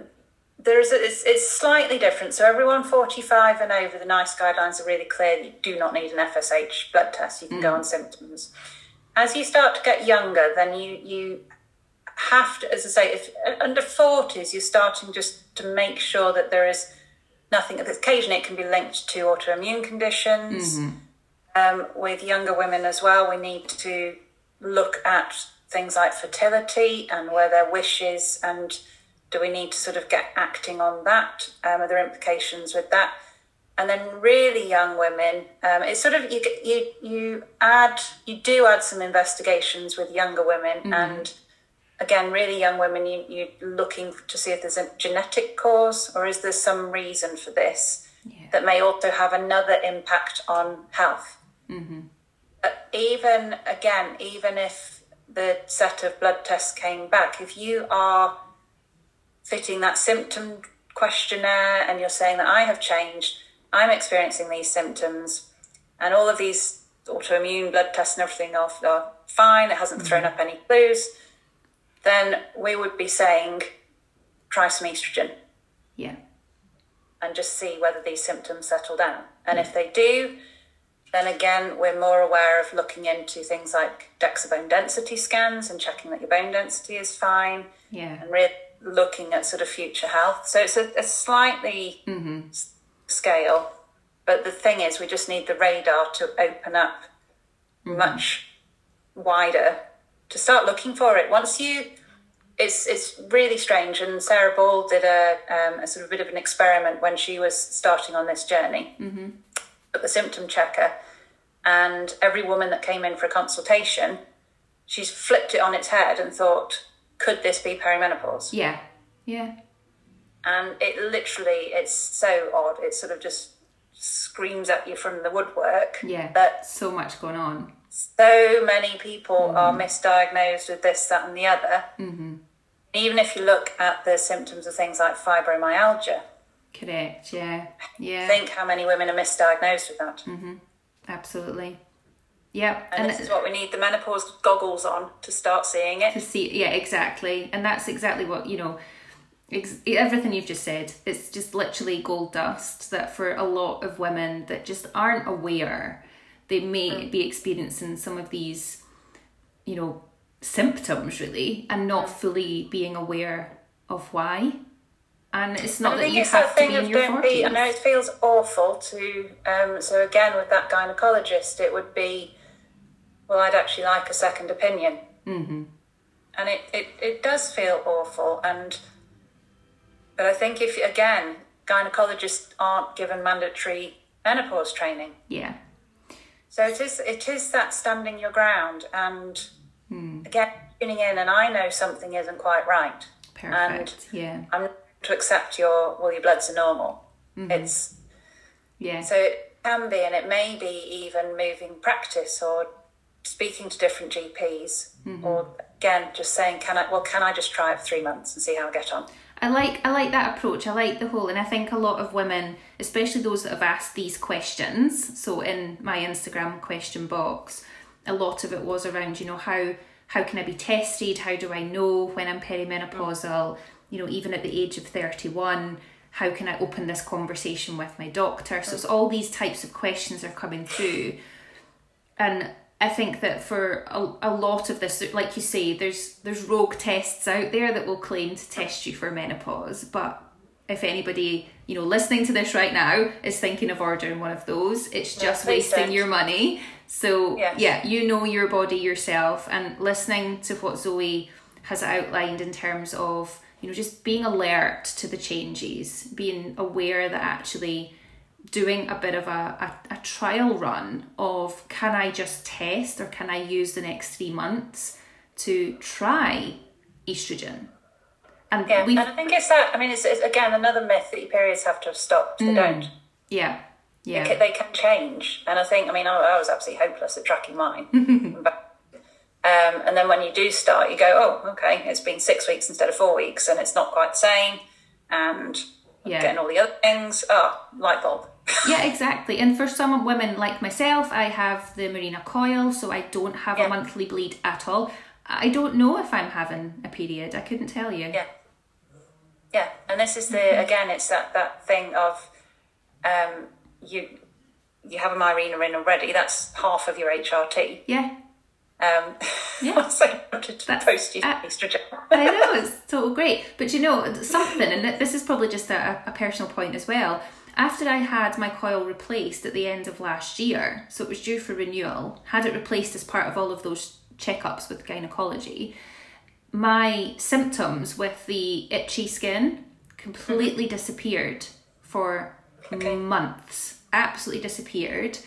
Speaker 2: there's a, it's, it's slightly different so everyone 45 and over the NICE guidelines are really clear you do not need an fsh blood test you can mm. go on symptoms as you start to get younger then you you have to, as I say, if under 40s, you're starting just to make sure that there is nothing. Occasionally, it can be linked to autoimmune conditions. Mm-hmm. Um, with younger women as well, we need to look at things like fertility and where their wishes and do we need to sort of get acting on that? Um, are there implications with that? And then really young women, um, it's sort of you you you add you do add some investigations with younger women mm-hmm. and again, really young women, you, you're looking to see if there's a genetic cause or is there some reason for this yeah. that may also have another impact on health.
Speaker 1: Mm-hmm.
Speaker 2: But even, again, even if the set of blood tests came back, if you are fitting that symptom questionnaire and you're saying that I have changed, I'm experiencing these symptoms, and all of these autoimmune blood tests and everything are, are fine, it hasn't mm-hmm. thrown up any clues then we would be saying try some estrogen.
Speaker 1: Yeah.
Speaker 2: And just see whether these symptoms settle down. And if they do, then again, we're more aware of looking into things like DEXA bone density scans and checking that your bone density is fine.
Speaker 1: Yeah.
Speaker 2: And really looking at sort of future health. So it's a, a slightly
Speaker 1: mm-hmm.
Speaker 2: scale. But the thing is, we just need the radar to open up mm-hmm. much wider to start looking for it. Once you, it's it's really strange. And Sarah Ball did a, um, a sort of bit of an experiment when she was starting on this journey.
Speaker 1: Mm-hmm.
Speaker 2: At the symptom checker, and every woman that came in for a consultation, she's flipped it on its head and thought, could this be perimenopause?
Speaker 1: Yeah, yeah.
Speaker 2: And it literally, it's so odd. It sort of just screams at you from the woodwork.
Speaker 1: Yeah, that so much going on
Speaker 2: so many people mm are misdiagnosed with this, that, and the other.
Speaker 1: Mm-hmm.
Speaker 2: Even if you look at the symptoms of things like fibromyalgia.
Speaker 1: Correct, yeah. Yeah.
Speaker 2: Think how many women are misdiagnosed with that.
Speaker 1: Mm-hmm. Absolutely. Yeah.
Speaker 2: And, and this is what we need the menopause goggles on to start seeing it.
Speaker 1: To see, yeah, exactly. And that's exactly what, you know, ex- everything you've just said, it's just literally gold dust that for a lot of women that just aren't aware they may mm. be experiencing some of these, you know, symptoms really, and not mm. fully being aware of why. And it's not that you have to be in your forties.
Speaker 2: I know it feels awful to. Um, so again, with that gynecologist, it would be, well, I'd actually like a second opinion.
Speaker 1: Mm-hmm.
Speaker 2: And it, it, it does feel awful. And but I think if again, gynecologists aren't given mandatory menopause training.
Speaker 1: Yeah.
Speaker 2: So it is it is that standing your ground and
Speaker 1: hmm.
Speaker 2: again tuning in and I know something isn't quite right.
Speaker 1: Perfect. And yeah.
Speaker 2: I'm to accept your well your bloods are normal. Mm-hmm. It's
Speaker 1: yeah.
Speaker 2: So it can be, and it may be even moving practice or speaking to different GPs, mm-hmm. or again, just saying, "Can I? Well, can I just try it for three months and see how I get on?"
Speaker 1: I like I like that approach. I like the whole, and I think a lot of women, especially those that have asked these questions. So in my Instagram question box, a lot of it was around, you know, how how can I be tested? How do I know when I'm perimenopausal? You know, even at the age of thirty one how can I open this conversation with my doctor? So it's all these types of questions are coming through. And I think that for a, a lot of this, like you say, there's there's rogue tests out there that will claim to test you for menopause. But if anybody, you know, listening to this right now is thinking of ordering one of those, it's just wasting your money. So yes. yeah, you know your body yourself and listening to what Zoe has outlined in terms of you know just being alert to the changes being aware that actually doing a bit of a, a, a, trial run of can i just test or can i use the next three months to try estrogen?
Speaker 2: And yeah and i think it's that i mean it's, it's, again another myth that your periods have to have stopped. They mm, don't.
Speaker 1: Yeah yeah.
Speaker 2: they can, they can, change. And i think i mean I, I was absolutely hopeless at tracking mine. But um, and then when you do start, you go, oh, okay, it's been six weeks instead of four weeks, and it's not quite the same. And yeah. getting all the other things, oh, light bulb.
Speaker 1: yeah, exactly. And for some women like myself, I have the Mirena coil, so I don't have yeah. a monthly bleed at all. I don't know if I'm having a period. I couldn't tell you.
Speaker 2: Yeah. Yeah, and this is the mm-hmm. again, it's that that thing of um, you you have a Mirena in already. That's half of your HRT.
Speaker 1: Yeah.
Speaker 2: Um, yeah. so I wanted to That's, post you uh, estrogen.
Speaker 1: I know, it's so great. But you know, something, and this is probably just a, a personal point as well. After I had my coil replaced at the end of last year, so it was due for renewal, had it replaced as part of all of those checkups with gynecology, my symptoms with the itchy skin completely mm-hmm. disappeared for okay. months. Absolutely disappeared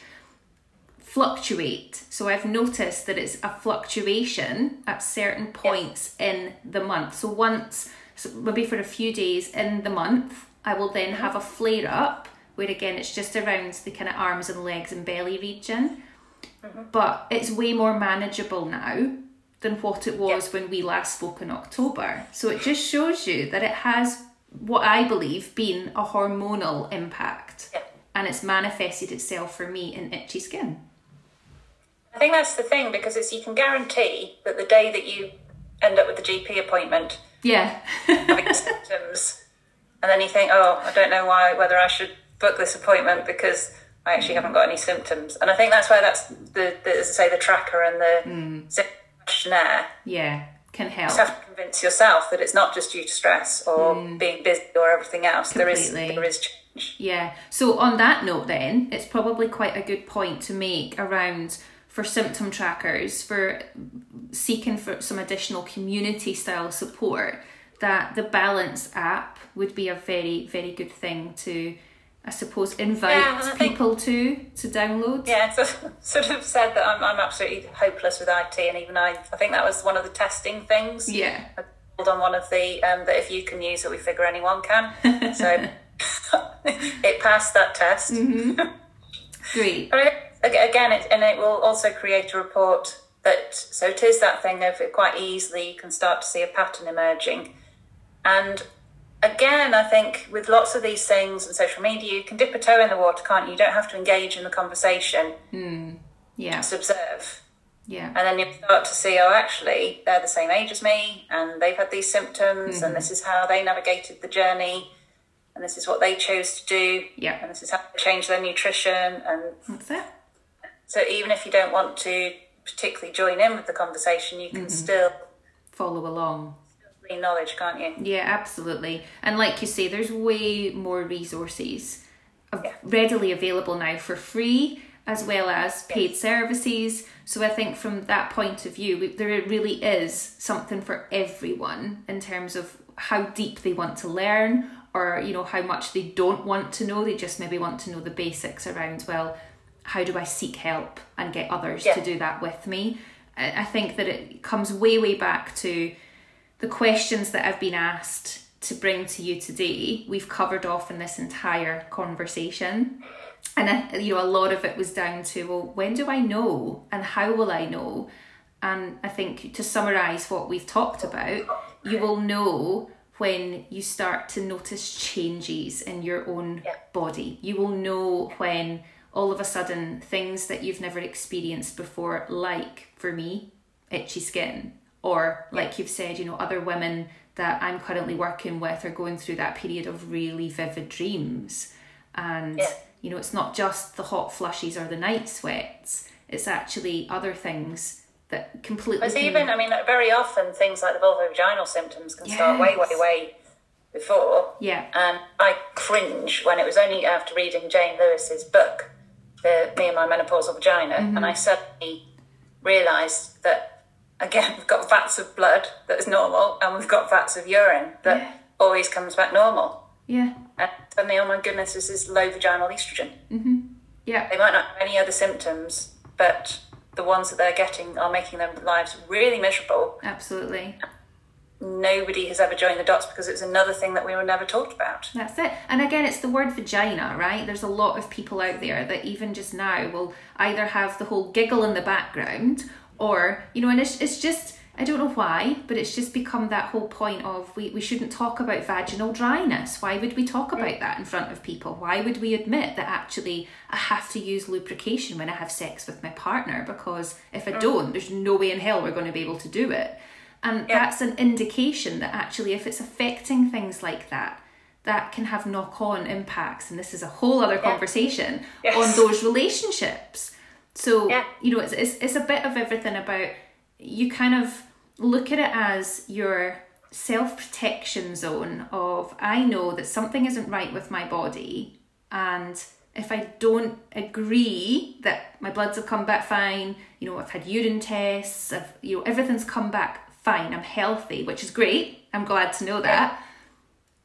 Speaker 1: fluctuate. So I've noticed that it's a fluctuation at certain points in the month. So once, so maybe for a few days in the month, I will then have a flare up where again it's just around the kind of arms and legs and belly region. Mm-hmm. But it's way more manageable now than what it was when we last spoke in October. So it just shows you that it has what I believe been a hormonal impact. And it's manifested itself for me in itchy skin.
Speaker 2: I think that's the thing because it's you can guarantee that the day that you end up with the GP appointment,
Speaker 1: yeah,
Speaker 2: having symptoms, and then you think, oh, I don't know why whether I should book this appointment because I actually haven't got any symptoms. And I think that's where that's the, the as I say, the tracker and the mm. questionnaire.
Speaker 1: Yeah, can help.
Speaker 2: You have to convince yourself that it's not just due to stress or mm. being busy or everything else. Completely. There is there is change.
Speaker 1: Yeah. So on that note, then it's probably quite a good point to make around for symptom trackers, for seeking for some additional community style support, that the Balance app would be a very, very good thing to, I suppose, invite yeah, people think, to to download.
Speaker 2: Yeah, so, sort of said that I'm, I'm absolutely hopeless with IT, and even I, I think that was one of the testing things.
Speaker 1: Yeah.
Speaker 2: I pulled on one of the um, that if you can use it, we figure anyone can. So it passed that test.
Speaker 1: Mm-hmm. Great
Speaker 2: again, it, and it will also create a report that, so it is that thing of it quite easily you can start to see a pattern emerging. And again, I think with lots of these things and social media, you can dip a toe in the water, can't you? You don't have to engage in the conversation.
Speaker 1: Mm. Yeah.
Speaker 2: Just observe.
Speaker 1: Yeah.
Speaker 2: And then you start to see, oh, actually, they're the same age as me, and they've had these symptoms, mm-hmm. and this is how they navigated the journey, and this is what they chose to do.
Speaker 1: Yeah.
Speaker 2: And this is how they changed their nutrition, and
Speaker 1: that's it.
Speaker 2: So even if you don't want to particularly join in with the conversation, you can mm-hmm. still
Speaker 1: follow along.
Speaker 2: Knowledge, can't you?
Speaker 1: Yeah, absolutely. And like you say, there's way more resources yeah. readily available now for free as well as paid yes. services. So I think from that point of view, we, there really is something for everyone in terms of how deep they want to learn or you know how much they don't want to know they just maybe want to know the basics around well how do I seek help and get others yeah. to do that with me? I think that it comes way, way back to the questions that I've been asked to bring to you today, we've covered off in this entire conversation. And I, you know, a lot of it was down to well, when do I know, and how will I know? And I think to summarize what we've talked about, you will know when you start to notice changes in your own
Speaker 2: Yeah.
Speaker 1: body. You will know when all of a sudden things that you've never experienced before, like for me, itchy skin, or like you've said, you know, other women that I'm currently working with are going through that period of really vivid dreams. And,
Speaker 2: Yeah.
Speaker 1: you know, it's not just the hot flushes or the night sweats, it's actually other things that completely. Can-
Speaker 2: even, I mean, very often things like the vulvovaginal symptoms can start way, way, way before.
Speaker 1: Yeah.
Speaker 2: And I cringe when it was only after reading Jane Lewis's book, the Me and My Menopausal Vagina,
Speaker 1: Mm-hmm.
Speaker 2: and I suddenly realised that again we've got vats of blood that is normal, and we've got vats of urine that
Speaker 1: Yeah.
Speaker 2: always comes back normal.
Speaker 1: Yeah.
Speaker 2: And suddenly, oh my goodness, this is low vaginal estrogen.
Speaker 1: Yeah.
Speaker 2: They might not have any other symptoms, but the ones that they're getting are making their lives really miserable.
Speaker 1: Absolutely.
Speaker 2: Nobody has ever joined the dots because it's another thing that we were never talked about.
Speaker 1: That's it. And again, it's the word vagina, right? There's a lot of people out there that even just now will either have the whole giggle in the background or, you know, and it's, it's just, I don't know why, but it's just become that whole point of we, we shouldn't talk about vaginal dryness. Why would we talk about mm. that in front of people? Why would we admit that actually I have to use lubrication when I have sex with my partner? Because if I mm. don't, there's no way in hell we're going to be able to do it. And
Speaker 2: Yeah.
Speaker 1: that's an indication that actually, if it's affecting things like that, that can have knock on impacts. And this is a whole other conversation
Speaker 2: Yes.
Speaker 1: on those relationships. So,
Speaker 2: Yeah.
Speaker 1: you know, it's, it's, it's a bit of everything about you kind of look at it as your self protection zone of I know that something isn't right with my body and if I don't agree that my bloods have come back fine, you know, I've had urine tests, I've, you know, everything's come back fine, I'm healthy, which is great. I'm glad to know that.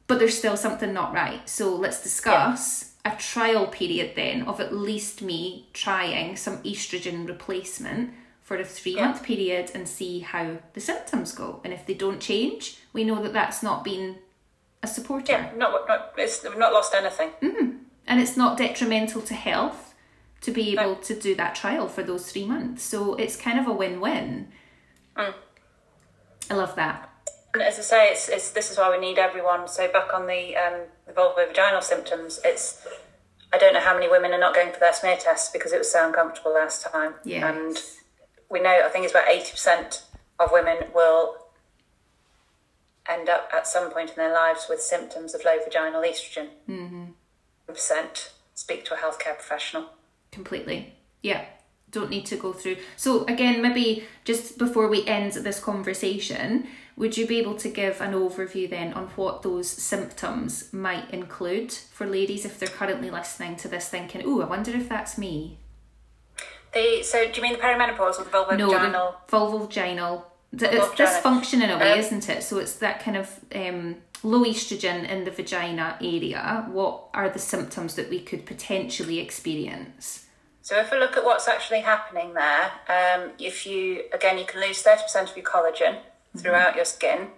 Speaker 1: But there's still something not right. So let's discuss a trial period then of at least me trying some estrogen replacement for a three month period and see how the symptoms go. And if they don't change, we know that that's not been a supporter.
Speaker 2: Yeah, not, not it's we've not lost anything. Mm-hmm.
Speaker 1: And it's not detrimental to health to be able to do that trial for those three months. So it's kind of a win win. Mm. I love that.
Speaker 2: And as I say, it's, it's this is why we need everyone. So back on the um, the vulvovaginal symptoms, it's I don't know how many women are not going for their smear tests because it was so uncomfortable last time.
Speaker 1: Yes.
Speaker 2: And we know I think it's about eighty percent of women will end up at some point in their lives with symptoms of low vaginal estrogen. Mm-hmm. Percent speak to a healthcare professional.
Speaker 1: completely. Yeah, don't need to go through. So, again, maybe just before we end this conversation, would you be able to give an overview then on what those symptoms might include for ladies if they're currently listening to this thinking, oh, I wonder if that's me?
Speaker 2: The so do you mean the perimenopause or the vulvovaginal?
Speaker 1: No, the vulvovaginal. It's
Speaker 2: Vulvovaginal.
Speaker 1: dysfunction in a way,
Speaker 2: Um,
Speaker 1: isn't it? So it's that kind of um, low estrogen in the vagina area. What are the symptoms that we could potentially experience?
Speaker 2: So if we look at what's actually happening there, um, if you again you can lose thirty percent of your collagen throughout your skin,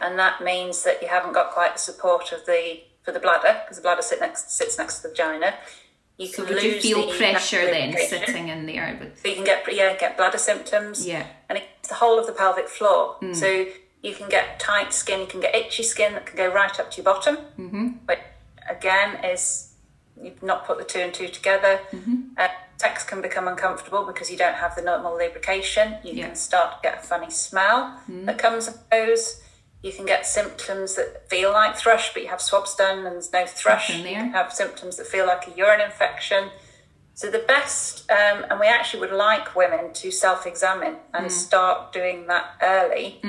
Speaker 2: and that means that you haven't got quite the support of the for the bladder because the bladder sit next, sits next to the vagina. You can
Speaker 1: would
Speaker 2: lose
Speaker 1: you feel
Speaker 2: the
Speaker 1: pressure then sitting in there? But
Speaker 2: So you can get yeah get bladder symptoms.
Speaker 1: Yeah.
Speaker 2: and it's the whole of the pelvic floor. So you can get tight skin, you can get itchy skin that can go right up to your bottom. Mm-hmm. But again, is you've not put the two and two together. Uh, sex can become uncomfortable because you don't have the normal lubrication. You
Speaker 1: Yeah.
Speaker 2: can start to get a funny smell that comes and goes. You can get symptoms that feel like thrush, but you have swabs done and there's no thrush. You can have symptoms that feel like a urine infection. So the best, um, and we actually would like women to self-examine and start doing that early.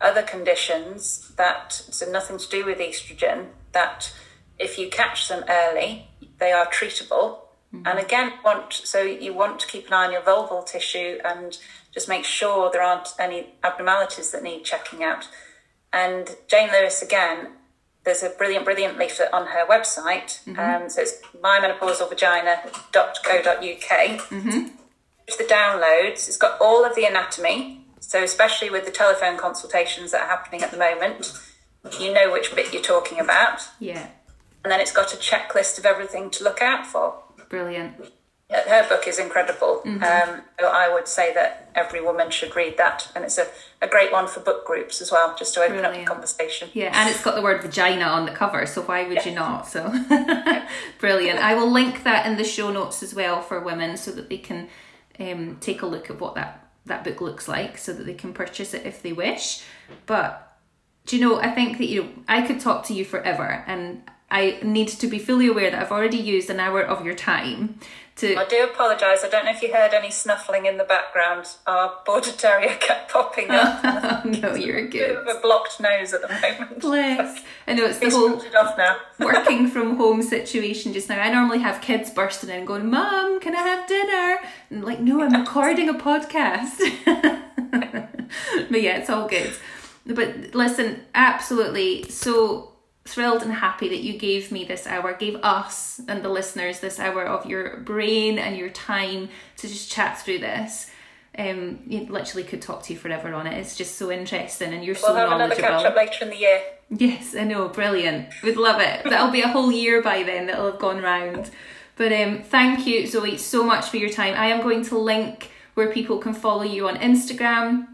Speaker 2: Other conditions that so nothing to do with estrogen that if you catch them early, they are treatable. And again, want so you want to keep an eye on your vulval tissue and just make sure there aren't any abnormalities that need checking out. And Jane Lewis again there's a brilliant, brilliant leaflet on her website. Um, so it's mymenopausalvagina.co.uk. Mm-hmm. It's the downloads. It's got all of the anatomy. So especially with the telephone consultations that are happening at the moment, you know which bit you're talking about.
Speaker 1: Yeah.
Speaker 2: And then it's got a checklist of everything to look out for.
Speaker 1: Brilliant.
Speaker 2: Her book is incredible. Mm-hmm. Um, I would say that every woman should read that, and it's a, a great one for book groups as well, just to open Brilliant. up the conversation.
Speaker 1: Yeah, and it's got the word vagina on the cover, so why would yes. you not? So brilliant. I will link that in the show notes as well for women, so that they can um, take a look at what that that book looks like, so that they can purchase it if they wish. But do you know? I think that you know I could talk to you forever, and I need to be fully aware that I've already used an hour of your time to.
Speaker 2: I do apologise. I don't know if you heard any snuffling in the background. Our border terrier kept popping
Speaker 1: up. no, you're good.
Speaker 2: a blocked nose at the moment.
Speaker 1: Bless. I know it's the whole working from home situation just now. I normally have kids bursting in going, "Mom, can I have dinner?" And I'm like, no, I'm recording a podcast. but yeah, it's all good. But listen, absolutely. So thrilled and happy that you gave me this hour, gave us and the listeners this hour of your brain and your time to just chat through this. Um, you literally could talk to you forever on it. It's just so interesting, and you're we'll so
Speaker 2: have
Speaker 1: knowledgeable.
Speaker 2: Another catch up later in the year.
Speaker 1: Yes, I know, brilliant. We'd love it. That'll be a whole year by then. That'll have gone round. But um, thank you, Zoe, so much for your time. I am going to link where people can follow you on Instagram,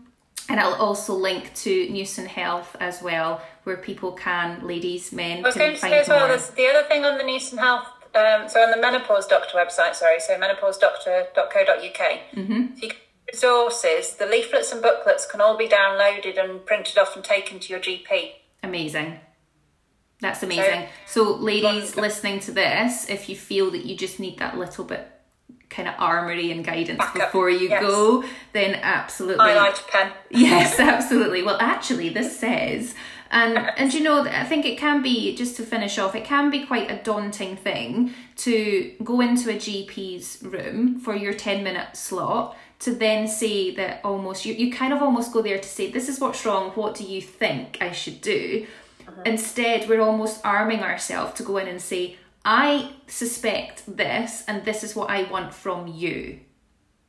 Speaker 1: and I'll also link to Newson Health as well where people can, ladies, men,
Speaker 2: I was going to say as well, the other thing on the Newson Health, um, so on the Menopause Doctor website, sorry, so menopausedoctor.co.uk, mm-hmm. you resources, the leaflets and booklets can all be downloaded and printed off and taken to your GP.
Speaker 1: Amazing. That's amazing. So, so ladies listening to this, if you feel that you just need that little bit kind of armory and guidance Back before you yes. go, then absolutely.
Speaker 2: Highlight pen.
Speaker 1: yes, absolutely. Well, actually, this says and and you know i think it can be just to finish off it can be quite a daunting thing to go into a gp's room for your 10 minute slot to then say that almost you, you kind of almost go there to say this is what's wrong what do you think i should do uh-huh. instead we're almost arming ourselves to go in and say i suspect this and this is what i want from you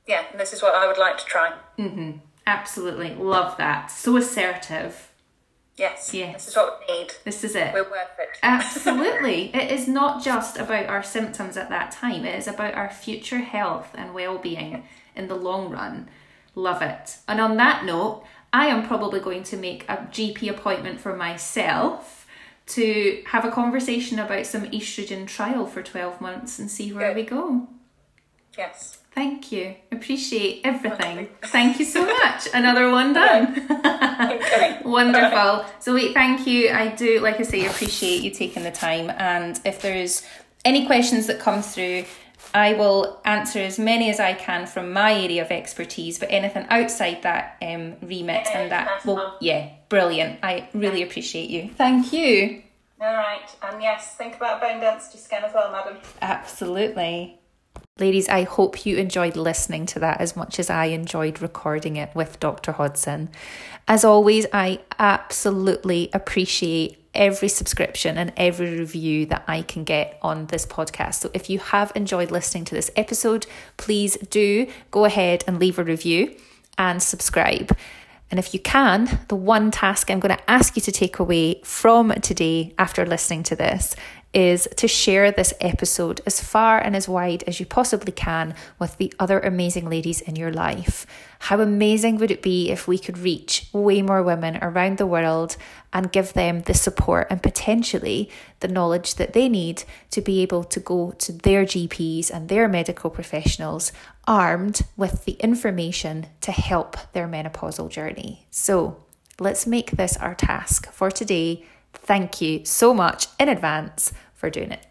Speaker 2: yeah this is what i would like to try
Speaker 1: mm-hmm absolutely love that so assertive
Speaker 2: Yes. Yes. This is what we need.
Speaker 1: This is it.
Speaker 2: We're worth it.
Speaker 1: Absolutely. it is not just about our symptoms at that time, it is about our future health and well being in the long run. Love it. And on that note, I am probably going to make a GP appointment for myself to have a conversation about some estrogen trial for 12 months and see where Good. we go.
Speaker 2: Yes.
Speaker 1: Thank you. Appreciate everything. Thank you so much. Another one done. Wonderful. So wait, thank you. I do, like I say, appreciate you taking the time. And if there's any questions that come through, I will answer as many as I can from my area of expertise, but anything outside that um, remit and that, well, yeah, brilliant. I really appreciate you. Thank you.
Speaker 2: All right. And yes, think about bone density scan as well, madam.
Speaker 1: Absolutely. Ladies, I hope you enjoyed listening to that as much as I enjoyed recording it with Dr. Hodson. As always, I absolutely appreciate every subscription and every review that I can get on this podcast. So if you have enjoyed listening to this episode, please do go ahead and leave a review and subscribe. And if you can, the one task I'm going to ask you to take away from today after listening to this is to share this episode as far and as wide as you possibly can with the other amazing ladies in your life. How amazing would it be if we could reach way more women around the world and give them the support and potentially the knowledge that they need to be able to go to their GPs and their medical professionals armed with the information to help their menopausal journey? So, let's make this our task for today Thank you so much in advance for doing it.